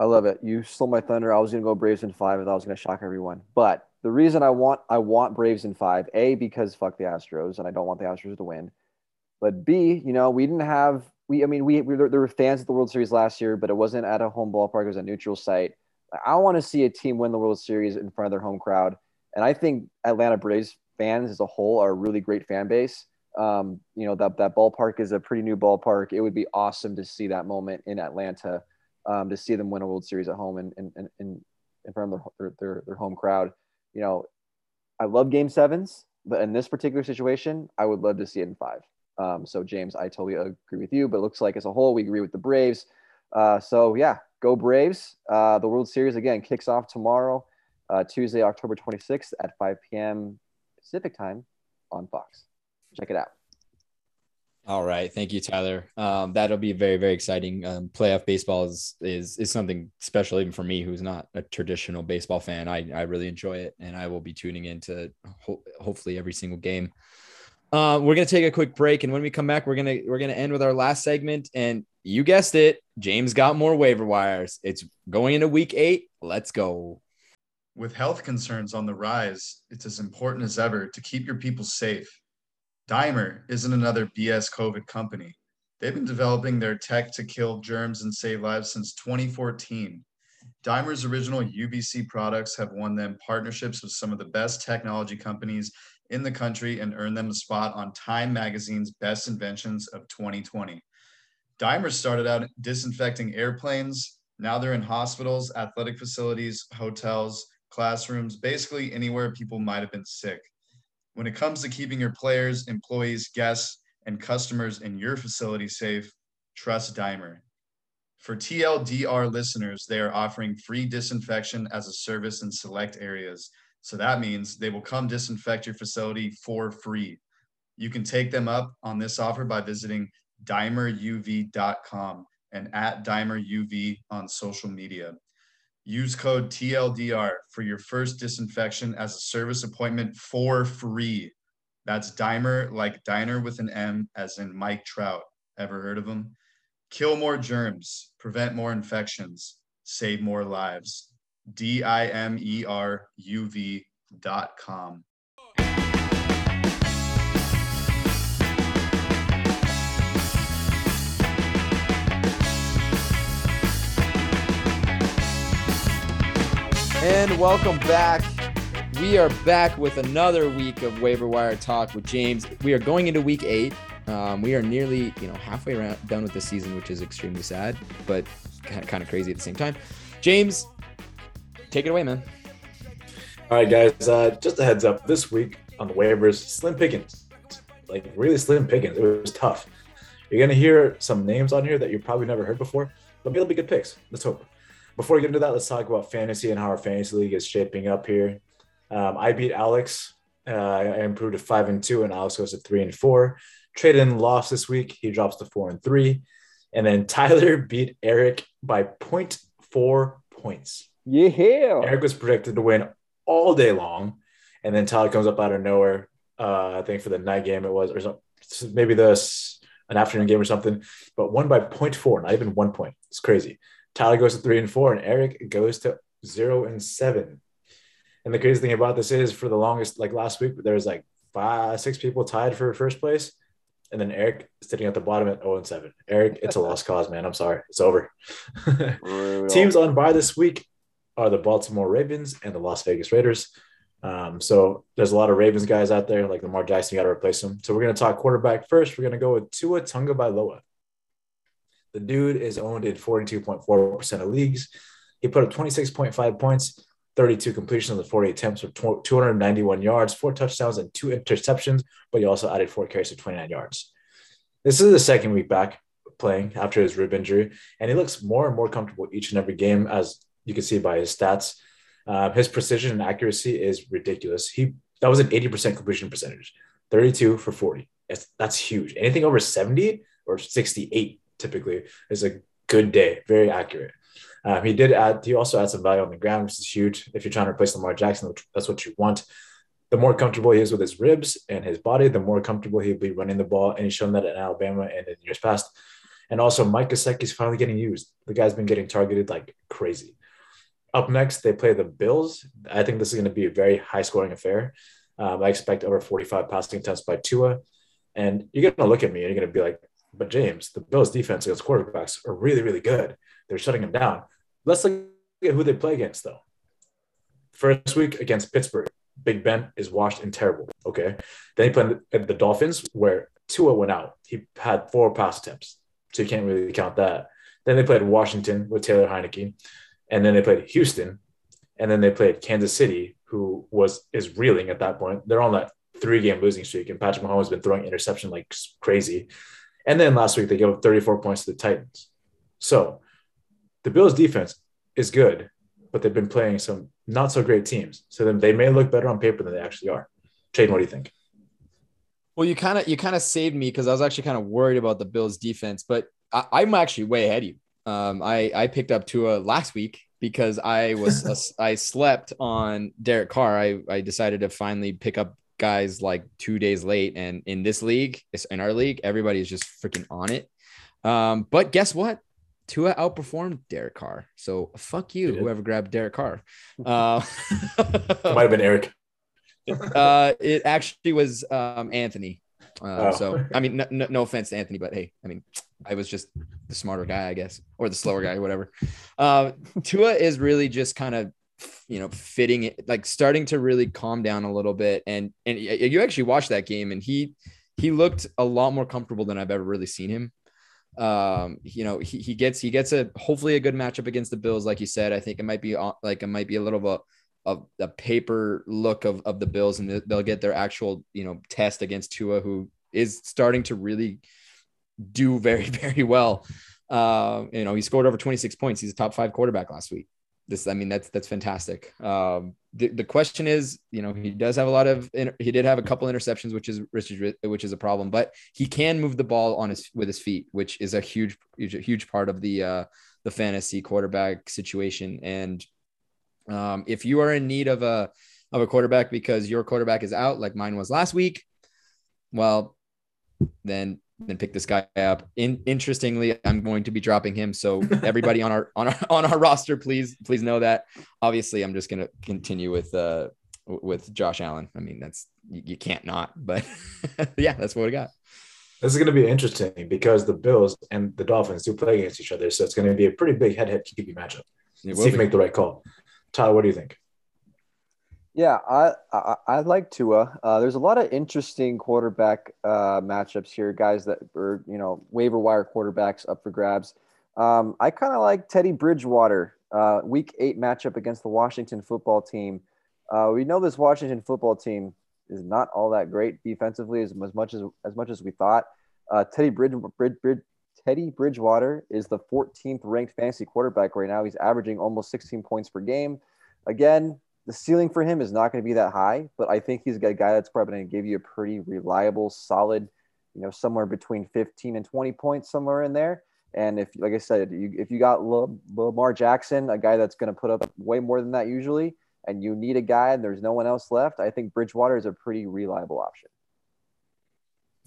I love it. You stole my thunder. I was going to go Braves in five, and I was going to shock everyone. But the reason I want I want Braves in five, a because fuck the Astros, and I don't want the Astros to win. But B, you know, we didn't have we. I mean, we, we there were fans at the World Series last year, but it wasn't at a home ballpark. It was a neutral site. I want to see a team win the World Series in front of their home crowd, and I think Atlanta Braves fans as a whole are a really great fan base. Um, you know that that ballpark is a pretty new ballpark. It would be awesome to see that moment in Atlanta um, to see them win a World Series at home and in, in, in, in front of their, their, their home crowd. You know, I love game sevens, but in this particular situation, I would love to see it in five. Um, so, James, I totally agree with you, but it looks like as a whole, we agree with the Braves. Uh, so, yeah, go Braves. Uh, the World Series, again, kicks off tomorrow, uh, Tuesday, October 26th at 5 p.m. Pacific time on Fox. Check it out. All right, thank you, Tyler. Um, that'll be very, very exciting. Um, playoff baseball is, is is something special, even for me, who's not a traditional baseball fan. I I really enjoy it, and I will be tuning into ho- hopefully every single game. Uh, we're gonna take a quick break, and when we come back, we're gonna we're gonna end with our last segment. And you guessed it, James got more waiver wires. It's going into week eight. Let's go. With health concerns on the rise, it's as important as ever to keep your people safe. Dimer isn't another BS COVID company. They've been developing their tech to kill germs and save lives since 2014. Dimer's original UVC products have won them partnerships with some of the best technology companies in the country and earned them a spot on Time Magazine's Best Inventions of 2020. Dimer started out disinfecting airplanes. Now they're in hospitals, athletic facilities, hotels, classrooms, basically anywhere people might have been sick. When it comes to keeping your players, employees, guests, and customers in your facility safe, trust Dimer. For TLDR listeners, they are offering free disinfection as a service in select areas. So that means they will come disinfect your facility for free. You can take them up on this offer by visiting dimeruv.com and at dimeruv on social media. Use code TLDR for your first disinfection as a service appointment for free. That's Dimer, like diner with an M, as in Mike Trout. Ever heard of him? Kill more germs, prevent more infections, save more lives. D I M E R U V dot com. And welcome back. We are back with another week of waiver wire talk with James. We are going into week eight. Um, we are nearly, you know, halfway around done with the season, which is extremely sad, but kind of crazy at the same time. James, take it away, man. All right, guys. Uh, just a heads up. This week on the waivers, slim pickings, like really slim pickings. It was tough. You're gonna hear some names on here that you probably never heard before, but it'll be good picks. Let's hope. Before we get into that, let's talk about fantasy and how our fantasy league is shaping up here. Um, I beat Alex. Uh, I improved to five and two, and Alex goes to three and four. Traded in lost this week. He drops to four and three. And then Tyler beat Eric by 0.4 points. Yeah. Eric was predicted to win all day long. And then Tyler comes up out of nowhere. Uh, I think for the night game it was, or some, maybe this an afternoon game or something, but won by 0.4, not even one point. It's crazy. Tyler goes to three and four, and Eric goes to zero and seven. And the crazy thing about this is, for the longest, like last week, there was like five, six people tied for first place, and then Eric sitting at the bottom at zero and seven. Eric, it's a lost cause, man. I'm sorry, it's over. Teams on bye this week are the Baltimore Ravens and the Las Vegas Raiders. Um, so there's a lot of Ravens guys out there, like Lamar Jackson. You got to replace him. So we're going to talk quarterback first. We're going to go with Tua Tagovailoa. The dude is owned in 42.4% of leagues. He put up 26.5 points, 32 completions of 48 attempts for 291 yards, four touchdowns, and two interceptions, but he also added four carries to 29 yards. This is the second week back playing after his rib injury, and he looks more and more comfortable each and every game, as you can see by his stats. Uh, his precision and accuracy is ridiculous. He that was an 80% completion percentage, 32 for 40. That's, that's huge. Anything over 70 or 68 typically is a good day, very accurate. Um, he did add, he also adds some value on the ground, which is huge. If you're trying to replace Lamar Jackson, that's what you want. The more comfortable he is with his ribs and his body, the more comfortable he'll be running the ball. And he's shown that in Alabama and in years past. And also, Mike Gesicki is finally getting used. The guy's been getting targeted like crazy. Up next, they play the Bills. I think this is going to be a very high scoring affair. Um, I expect over 45 passing attempts by Tua. And you're going to look at me and you're going to be like, but James, the Bills defense against quarterbacks are really, really good. They're shutting them down. Let's look at who they play against, though. First week against Pittsburgh, Big Ben is washed and terrible. Okay. Then he played the Dolphins, where Tua went out. He had four pass attempts, so you can't really count that. Then they played Washington with Taylor Heinicke, and then they played Houston, and then they played Kansas City, who was is reeling at that point. They're on that three game losing streak, and Patrick Mahomes has been throwing interception like crazy. And then last week they gave up 34 points to the Titans. So the Bills defense is good, but they've been playing some not so great teams. So then they may look better on paper than they actually are. Chayden, what do you think? Well, you kind of you kind of saved me because I was actually kind of worried about the Bills defense, but I, am actually way ahead of you. Um, I I picked up Tua last week because I was I slept on Derek Carr. I I decided to finally pick up guys like two days late, and in this league, in our league, everybody is just freaking on it. Um, but guess what? Tua outperformed Derek Carr. So fuck you, whoever grabbed Derek Carr. Uh, might have been Eric. uh, it actually was um, Anthony. Uh, oh. So I mean, no, no, offense to Anthony, but hey, I mean, I was just the smarter guy, I guess, or the slower guy, whatever. Uh, Tua is really just kind of, you know, fitting it, like starting to really calm down a little bit. And and you actually watched that game, and he he looked a lot more comfortable than I've ever really seen him. Um, you know, he, he gets he gets a hopefully a good matchup against the Bills, like you said. I think it might be like it might be a little bit of a paper look of, of the Bills, and they'll get their actual you know test against Tua, who is starting to really do very, very well. Uh, you know, he scored over 26 points. He's a top five quarterback last week. This, I mean, that's that's fantastic. Um, the, the question is, you know, he does have a lot of he did have a couple interceptions, which is which is a problem, but he can move the ball on his with his feet, which is a huge huge, huge part of the uh, the fantasy quarterback situation. And um, if you are in need of a of a quarterback because your quarterback is out, like mine was last week, well, then then pick this guy up. In interestingly, I'm going to be dropping him. So everybody on our on our on our roster, please please know that. Obviously, I'm just going to continue with uh with Josh Allen. I mean, that's you, you can't not. But yeah, that's what we got. This is going to be interesting because the Bills and the Dolphins do play against each other, so it's going to be a pretty big head-head QB matchup. See if you make the right call. Tyler, what do you think? Yeah, I I, I like Tua. Uh, there's a lot of interesting quarterback uh, matchups here, guys that are you know waiver wire quarterbacks up for grabs. Um, I kind of like Teddy Bridgewater. Uh, week eight matchup against the Washington football team. Uh, we know this Washington football team is not all that great defensively as, as much as as much as we thought. Uh, Teddy Bridge, Bridge, Bridge Teddy Bridgewater is the 14th ranked fantasy quarterback right now. He's averaging almost 16 points per game. Again, the ceiling for him is not going to be that high, but I think he's a guy that's probably going to give you a pretty reliable, solid, you know, somewhere between 15 and 20 points, somewhere in there. And if, like I said, you, if you got Lamar Jackson, a guy that's going to put up way more than that usually, and you need a guy and there's no one else left, I think Bridgewater is a pretty reliable option.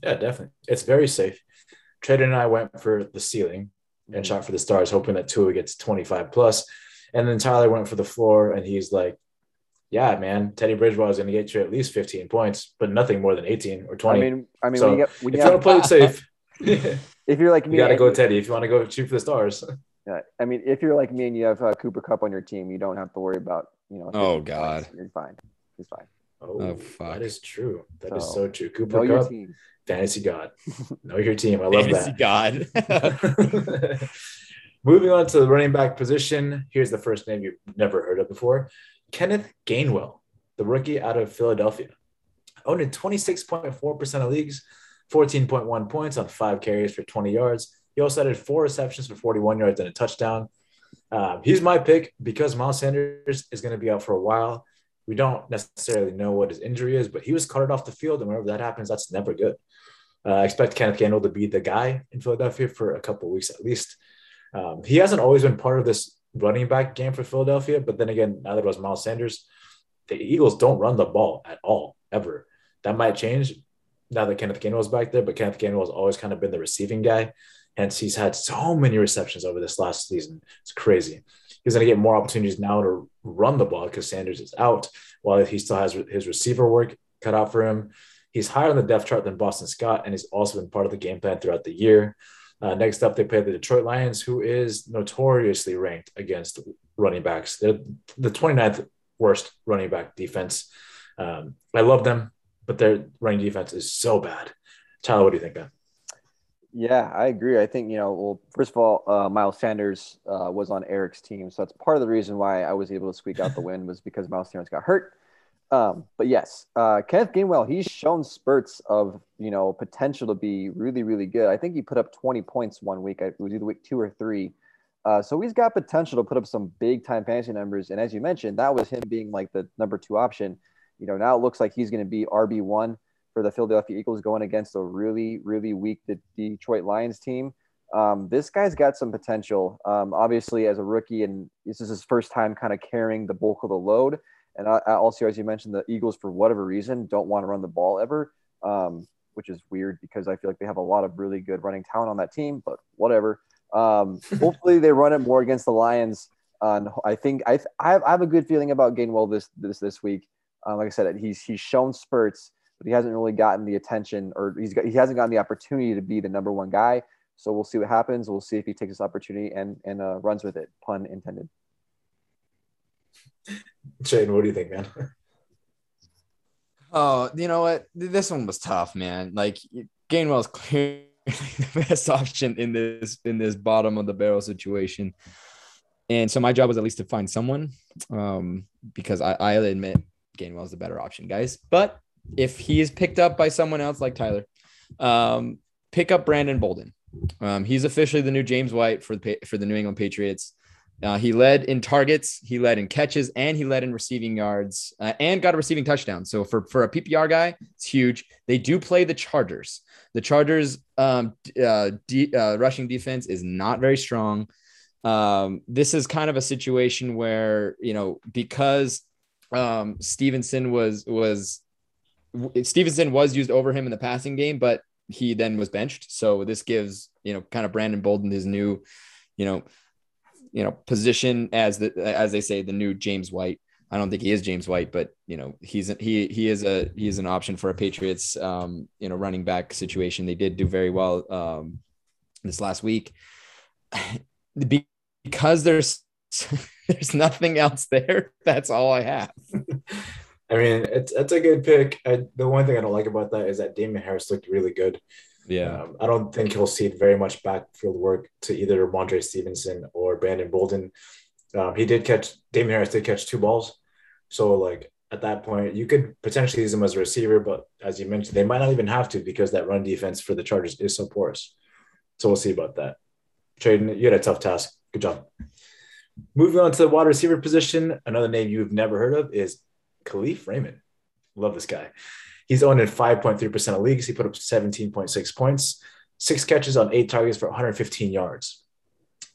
Yeah, definitely. It's very safe. Trader and I went for the ceiling and mm-hmm. shot for the stars, hoping that Tua gets 25 plus. And then Tyler went for the floor and he's like, yeah, man, Teddy Bridgewater is going to get you at least 15 points, but nothing more than 18 or 20. I mean, I mean, so when you, get, when if you, want to play it safe, if you're like me, you got to go Teddy. If you want to go shoot for the stars. Yeah, I mean, if you're like me and you have uh, Cooper Kupp on your team, you don't have to worry about you know. Oh God, points. you're fine. He's fine. Oh, oh fuck. that is true. That so, is so true. Cooper Kupp, fantasy god. know your team. I love fantasy that. God. Moving on to the running back position. Here's the first name you've never heard of before. Kenneth Gainwell, the rookie out of Philadelphia, owned in 26.4% of leagues, 14.1 points on five carries for 20 yards. He also had four receptions for 41 yards and a touchdown. Um, he's my pick because Miles Sanders is going to be out for a while. We don't necessarily know what his injury is, but he was carted off the field. And whenever that happens, that's never good. Uh, I expect Kenneth Gainwell to be the guy in Philadelphia for a couple weeks at least. Um, he hasn't always been part of this running back game for Philadelphia. But then again, now that was Miles Sanders, the Eagles don't run the ball at all, ever. That might change now that Kenneth Gainwell is back there, but Kenneth Gainwell has always kind of been the receiving guy. Hence, he's had so many receptions over this last season. It's crazy. He's going to get more opportunities now to run the ball because Sanders is out, while he still has his receiver work cut out for him. He's higher on the depth chart than Boston Scott, and he's also been part of the game plan throughout the year. Uh, next up, they play the Detroit Lions, who is notoriously ranked against running backs. They're the 29th worst running back defense. Um, I love them, but their running defense is so bad. Tyler, what do you think, man? Yeah, I agree. I think, you know, well, first of all, uh, Miles Sanders uh, was on Eric's team. So that's part of the reason why I was able to squeak out the win was because Miles Sanders got hurt. Um, but yes, uh, Kenneth Gainwell, he's shown spurts of you know potential to be really, really good. I think he put up 20 points one week. It was either week two or three. Uh, so he's got potential to put up some big time fantasy numbers. And as you mentioned, that was him being like the number two option. You know, now it looks like he's going to be RB one for the Philadelphia Eagles going against a really, really weak the Detroit Lions team. Um, this guy's got some potential. Um, obviously, as a rookie, and this is his first time kind of carrying the bulk of the load. And I, I also, as you mentioned, the Eagles, for whatever reason, don't want to run the ball ever, um, which is weird because I feel like they have a lot of really good running talent on that team, but whatever. Um, hopefully, they run it more against the Lions. Uh, I think I, I have, I, have, a good feeling about Gainwell this this this week. Um, like I said, he's he's shown spurts, but he hasn't really gotten the attention, or he's got, he hasn't gotten the opportunity to be the number one guy. So we'll see what happens. We'll see if he takes this opportunity and and uh, runs with it. Pun intended. Shane, what do you think, man? Oh, you know what? This one was tough, man. Like Gainwell's clearly the best option in this in this bottom of the barrel situation. And so my job was at least to find someone, um, because I, I admit Gainwell is the better option, guys. But if he is picked up by someone else like Tyler, Um, pick up Brandon Bolden. Um, he's officially the new James White for the for the New England Patriots. Uh, he led in targets, he led in catches, and he led in receiving yards, uh, and got a receiving touchdown. So for for a PPR guy, it's huge. They do play the Chargers. The Chargers' um, uh, de- uh, rushing defense is not very strong. Um, this is kind of a situation where you know because um, Stevenson was was Stevenson was used over him in the passing game, but he then was benched. So this gives you know kind of Brandon Bolden his new, you know, you know position as the as they say the new James White. I don't think he is James White, but you know he's he he is a he is an option for a Patriots um, you know running back situation. They did do very well um, this last week because there's there's nothing else there. That's all I have. I mean, it's it's a good pick. I, the one thing I don't like about that is that Damien Harris looked really good. Yeah, um, I don't think he'll see very much backfield work to either Rhamondre Stevenson or Brandon Bolden. Um, he did catch Damien Harris did catch two balls, so like at that point you could potentially use him as a receiver, but as you mentioned, they might not even have to because that run defense for the Chargers is so porous. So we'll see about that. Traden, you had a tough task. Good job. Moving on to the wide receiver position, another name you've never heard of is Kalif Raymond. Love this guy. He's owned in 5.3% of leagues. He put up 17.6 points, six catches on eight targets for 115 yards.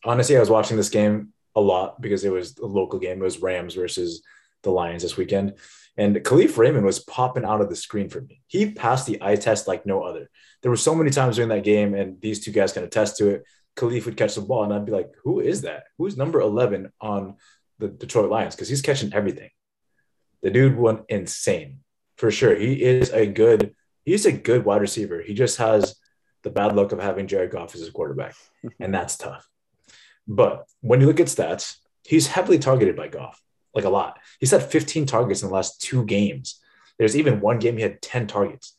Honestly, I was watching this game a lot because it was a local game. It was Rams versus the Lions this weekend. And Kalif Raymond was popping out of the screen for me. He passed the eye test like no other. There were so many times during that game, and these two guys can attest to it. Kalif would catch the ball, and I'd be like, who is that? Who's number 11 on the Detroit Lions? Because he's catching everything. The dude went insane for sure. He is a good, he's a good wide receiver. He just has the bad luck of having Jared Goff as his quarterback, and that's tough. But when you look at stats, he's heavily targeted by Goff, like a lot. He's had 15 targets in the last two games. There's even one game he had 10 targets.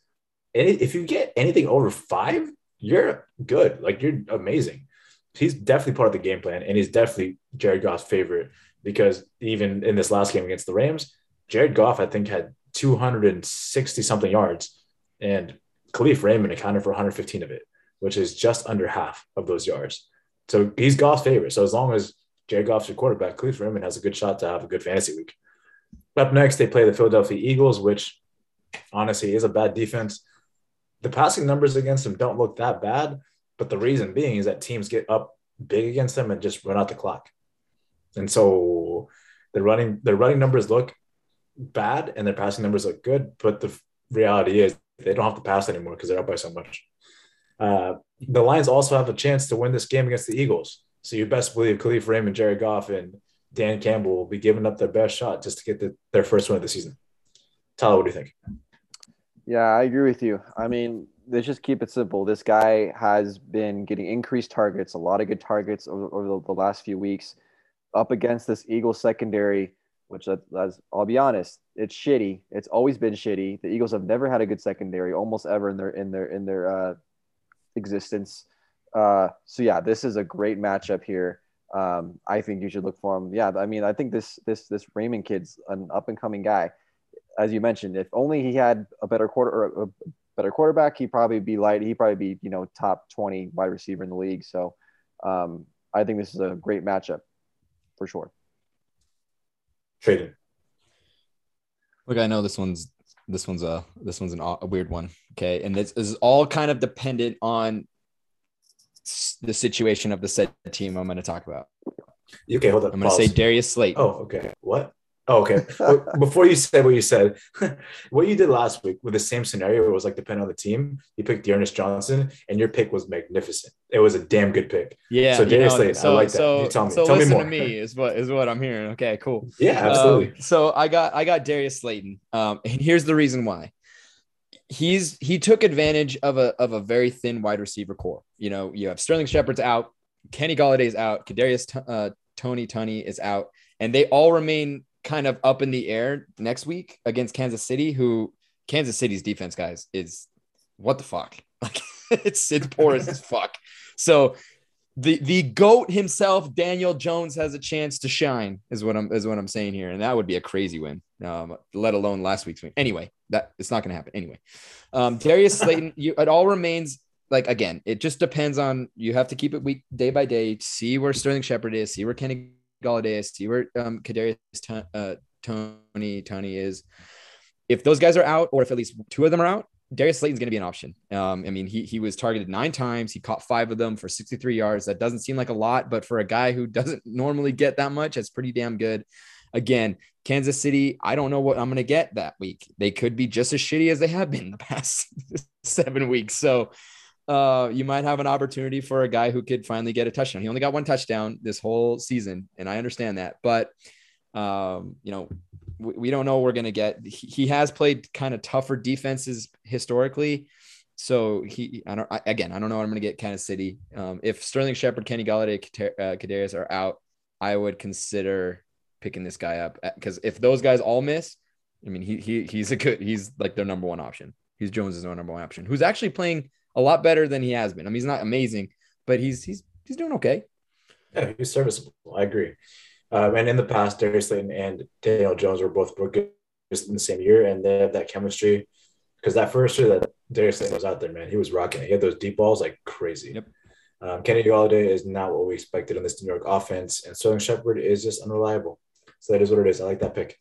And if you get anything over five, you're good. Like you're amazing. He's definitely part of the game plan, and he's definitely Jared Goff's favorite because even in this last game against the Rams, Jared Goff, I think, had 260 something yards, and Kalif Raymond accounted for 115 of it, which is just under half of those yards. So he's Goff's favorite. So as long as Jared Goff's your quarterback, Kalif Raymond has a good shot to have a good fantasy week. Up next, they play the Philadelphia Eagles, which honestly is a bad defense. The passing numbers against them don't look that bad, but the reason being is that teams get up big against them and just run out the clock. And so the running the running numbers look bad and their passing numbers look good, but the reality is they don't have to pass anymore because they're up by so much. Uh, the Lions also have a chance to win this game against the Eagles. So you best believe Kalif Raymond, Jerry Goff, and Dan Campbell will be giving up their best shot just to get the, their first win of the season. Tyler, what do you think? Yeah, I agree with you. I mean, let's just keep it simple. This guy has been getting increased targets, a lot of good targets over, over the, the, last few weeks, up against this Eagles secondary, which as I'll be honest, it's shitty. It's always been shitty. The Eagles have never had a good secondary, almost ever in their in their in their uh, existence. Uh, so yeah, this is a great matchup here. Um, I think you should look for him. Yeah, I mean, I think this this this Raymond kid's an up and coming guy. As you mentioned, if only he had a better quarter or a better quarterback, he'd probably be light. He'd probably be you know top twenty wide receiver in the league. So um, I think this is a great matchup for sure. Traded. Look, I know this one's this one's a this one's an, a weird one. Okay, and this is all kind of dependent on the situation of the said team I'm going to talk about. Okay, hold on. I'm going to say Darius Slate. Oh, okay. What? Oh, okay. Before you said what you said, what you did last week with the same scenario, it was like depending on the team. You picked D'Ernest Johnson, and your pick was magnificent. It was a damn good pick. Yeah. So Darius you know, so, I like that. So, you tell me. So tell listen me more. to me is what is what I'm hearing. Okay, cool. Yeah, absolutely. Um, so I got I got Darius Slayton, um, and here's the reason why. He's he took advantage of a of a very thin wide receiver core. You know, you have Sterling Shepard's out, Kenny Golladay's out, Kadarius uh, Toney Tunney is out, and they all remain kind of up in the air next week against Kansas City, who Kansas City's defense, guys, is what the fuck? Like it's it's porous as fuck. So the the goat himself, Daniel Jones, has a chance to shine, is what I'm is what I'm saying here, and that would be a crazy win. Um, let alone last week's win. Anyway, that it's not going to happen anyway. Um, Darius Slayton, you it all remains like again, it just depends on you have to keep it week day by day, see where Sterling Shepard is, see where Kenny Golladay is, see where um Kadarius uh, Toney Toney is. If those guys are out, or if at least two of them are out, Darius Slayton's going to be an option. Um, I mean, he he was targeted nine times. He caught five of them for 63 yards. That doesn't seem like a lot, but for a guy who doesn't normally get that much, that's pretty damn good. Again, Kansas City, I don't know what I'm going to get that week. They could be just as shitty as they have been the past seven weeks. So uh, you might have an opportunity for a guy who could finally get a touchdown. He only got one touchdown this whole season, and I understand that. But, um, you know, we, we don't know we're going to get. He, he has played kind of tougher defenses historically. So he, I don't, I, again, I don't know what I'm going to get Kansas City. Um, if Sterling Shepard, Kenny Golladay, uh, Kadarius are out, I would consider picking this guy up because if those guys all miss, I mean, he, he he's a good, he's like their number one option. He's Jones's number one option, who's actually playing a lot better than he has been. I mean, he's not amazing, but he's he's he's doing okay. Yeah, he's serviceable. I agree. Um, and in the past, Darius Slayton and Daniel Jones were both good in the same year, and they have that chemistry. Because that first year that Darius Slayton was out there, man, he was rocking it. He had those deep balls like crazy. Yep. Um, Kenny Golladay is not what we expected in this New York offense, and Sterling Shepard is just unreliable. So that is what it is. I like that pick.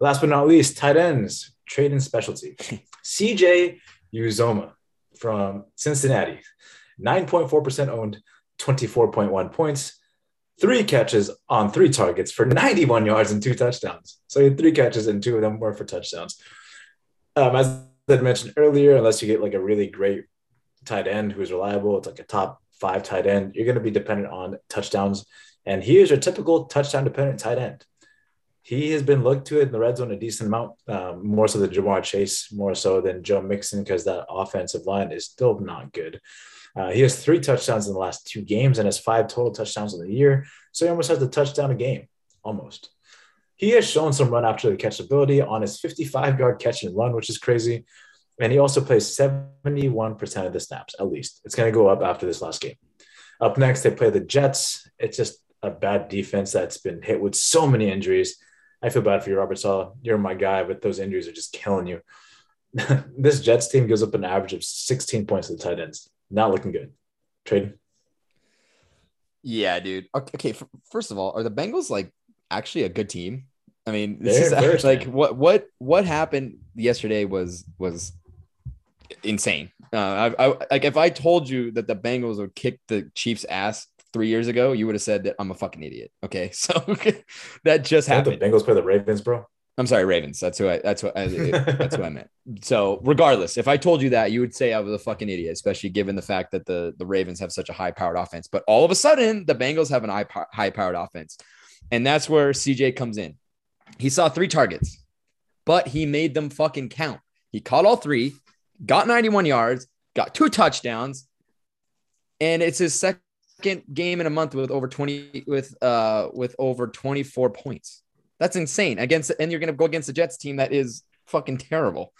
Last but not least, tight ends, trade and specialty. CJ Uzomah from Cincinnati, 9.4% owned, 24.1 points, three catches on three targets for 91 yards and two touchdowns. So he had three catches and two of them were for touchdowns. Um, as I mentioned earlier, unless you get like a really great tight end who's reliable, it's like a top five tight end, you're going to be dependent on touchdowns. And he is your typical touchdown dependent tight end he has been looked to it in the red zone a decent amount, um, more so than Ja'Marr Chase, more so than Joe Mixon, because that offensive line is still not good. Uh, he has three touchdowns in the last two games and has five total touchdowns in the year. So he almost has a touchdown a game, almost. He has shown some run after the catch ability on his 55 yard catch and run, which is crazy. And he also plays 71% of the snaps, at least. It's going to go up after this last game. Up next, they play the Jets. It's just a bad defense that's been hit with so many injuries. I feel bad for you, Robert Saleh. You're my guy, but those injuries are just killing you. this Jets team gives up an average of 16 points to the tight ends. Not looking good. Trade. Yeah, dude. Okay, first of all, are the Bengals like actually a good team? I mean, this They're is first, like man. what what what happened yesterday was was insane. Uh, I, I like if I told you that the Bengals would kick the Chiefs' ass three years ago, you would have said that I'm a fucking idiot. Okay, so that just Don't the happened. Bengals play the Ravens, bro. I'm sorry, Ravens. That's who I. That's what. I, that's who I meant. So, regardless, if I told you that, you would say I was a fucking idiot, especially given the fact that the the Ravens have such a high powered offense. But all of a sudden, the Bengals have an high powered offense, and that's where CJ comes in. He saw three targets, but he made them fucking count. He caught all three, got 91 yards, got two touchdowns, and it's his second game in a month with over 20 with uh with over 24 points. That's insane. Against and you're going to go against the Jets team that is fucking terrible.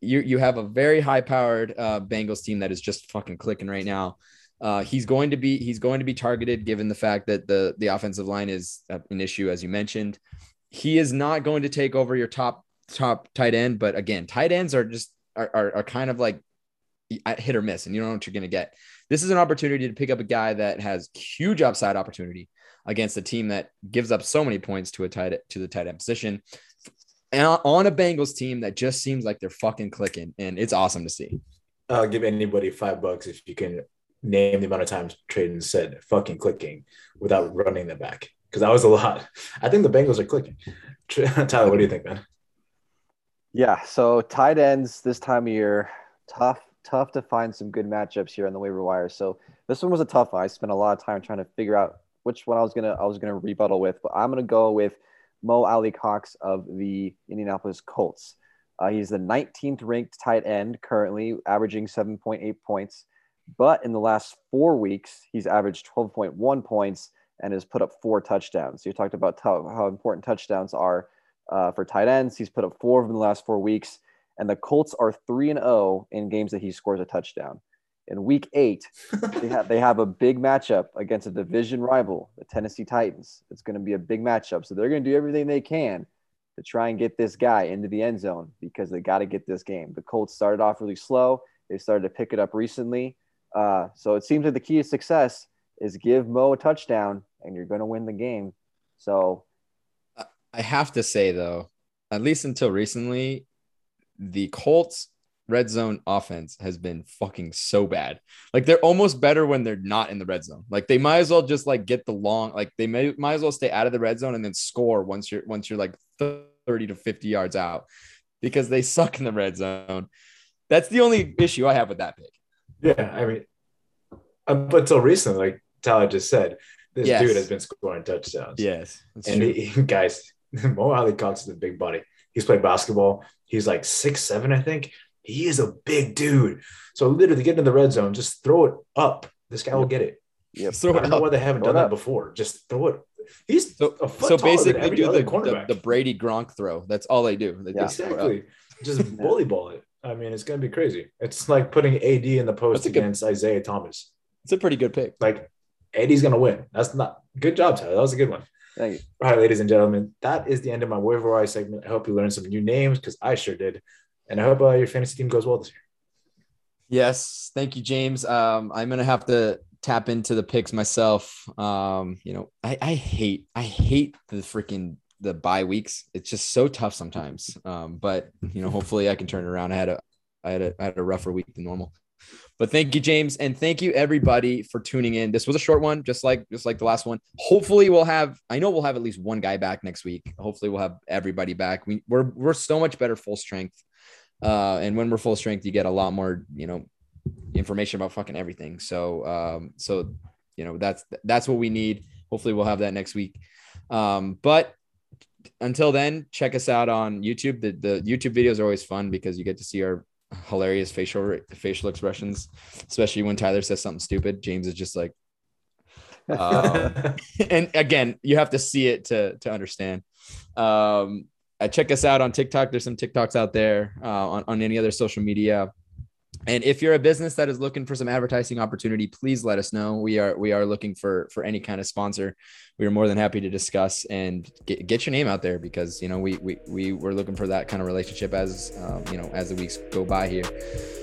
You you have a very high powered uh, Bengals team that is just fucking clicking right now. Uh, he's going to be he's going to be targeted given the fact that the the offensive line is an issue as you mentioned. He is not going to take over your top top tight end, but again, tight ends are just are, are, are kind of like hit or miss, and you don't know what you're going to get. This is an opportunity to pick up a guy that has huge upside opportunity against a team that gives up so many points to a tight to the tight end position and on a Bengals team that just seems like they're fucking clicking, and it's awesome to see. I'll give anybody five bucks if you can name the amount of times Traden said fucking clicking without running them back. Because that was a lot. I think the Bengals are clicking. Tyler, what do you think, man? Yeah, so tight ends this time of year, tough, tough to find some good matchups here on the waiver wire. So this one was a tough one. I spent a lot of time trying to figure out which one I was gonna I was gonna rebuttal with, but I'm gonna go with Mo Alie-Cox of the Indianapolis Colts. Uh, he's the 19th ranked tight end currently, averaging 7.8 points. But in the last four weeks, he's averaged 12.1 points and has put up four touchdowns. So you talked about how, how important touchdowns are uh, for tight ends. He's put up four of them in the last four weeks, and the Colts are three and zero in games that he scores a touchdown. In Week Eight, they have they have a big matchup against a division rival, the Tennessee Titans. It's going to be a big matchup, so they're going to do everything they can to try and get this guy into the end zone because they got to get this game. The Colts started off really slow. They started to pick it up recently. Uh, so it seems like the key to success is give Mo a touchdown and you're going to win the game. So I have to say though, at least until recently, the Colts red zone offense has been fucking so bad. Like they're almost better when they're not in the red zone. Like they might as well just like get the long, like they may might as well stay out of the red zone and then score once you're once you're like 30 to 50 yards out because they suck in the red zone. That's the only issue I have with that pick. Yeah, I mean, up until recently, like Tyler just said, this Yes. dude has been scoring touchdowns. Yes. and he, guys, Mo Alie-Cox is a big body. He's played basketball. He's like six seven, I think. He is a big dude. So literally, get in the red zone, just throw it up. This guy will get it. Yeah, Throw I it don't know why they haven't Throw done that before. Just throw it. He's So, a foot so taller than basically every do other the, the, the Brady Gronk throw. That's all they do. They Yeah. just throw exactly. Just bully ball it. I mean, it's gonna be crazy. It's like putting AD in the post That's a good- against Isaiah Thomas. It's a pretty good pick. Like AD's gonna win. That's not good job, Tyler. That was a good one. Thank you. All right, ladies and gentlemen, that is the end of my waiver wire segment. I hope you learned some new names because I sure did, and I hope uh, your fantasy team goes well this year. Yes, thank you, James. Um, I'm gonna have to tap into the picks myself. Um, you know, I, I hate I hate the freaking the bye weeks. It's just so tough sometimes. Um, but you know, hopefully I can turn it around. I had a I had a I had a rougher week than normal. But thank you, James, and thank you everybody for tuning in. This was a short one, just like just like the last one. Hopefully, we'll have. I know we'll have at least one guy back next week. Hopefully, we'll have everybody back. We, we're we're so much better full strength, uh, and when we're full strength, you get a lot more, you know, information about fucking everything. So, um, so you know that's that's what we need. Hopefully, we'll have that next week. Um, but until then, check us out on YouTube. The the YouTube videos are always fun because you get to see our hilarious facial facial expressions, especially when Tyler says something stupid. James is just like, um, and again, you have to see it to to understand. Um, check us out on TikTok. There's some TikToks out there uh, on on any other social media. And if you're a business that is looking for some advertising opportunity, please let us know. We are we are looking for for any kind of sponsor. We are more than happy to discuss and get, get your name out there because you know we we we were looking for that kind of relationship as um, you know as the weeks go by here.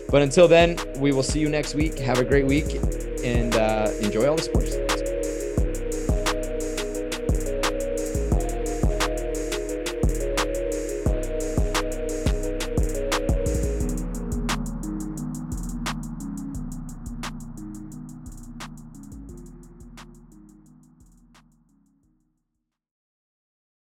But until then, we will see you next week. Have a great week and uh, enjoy all the sports.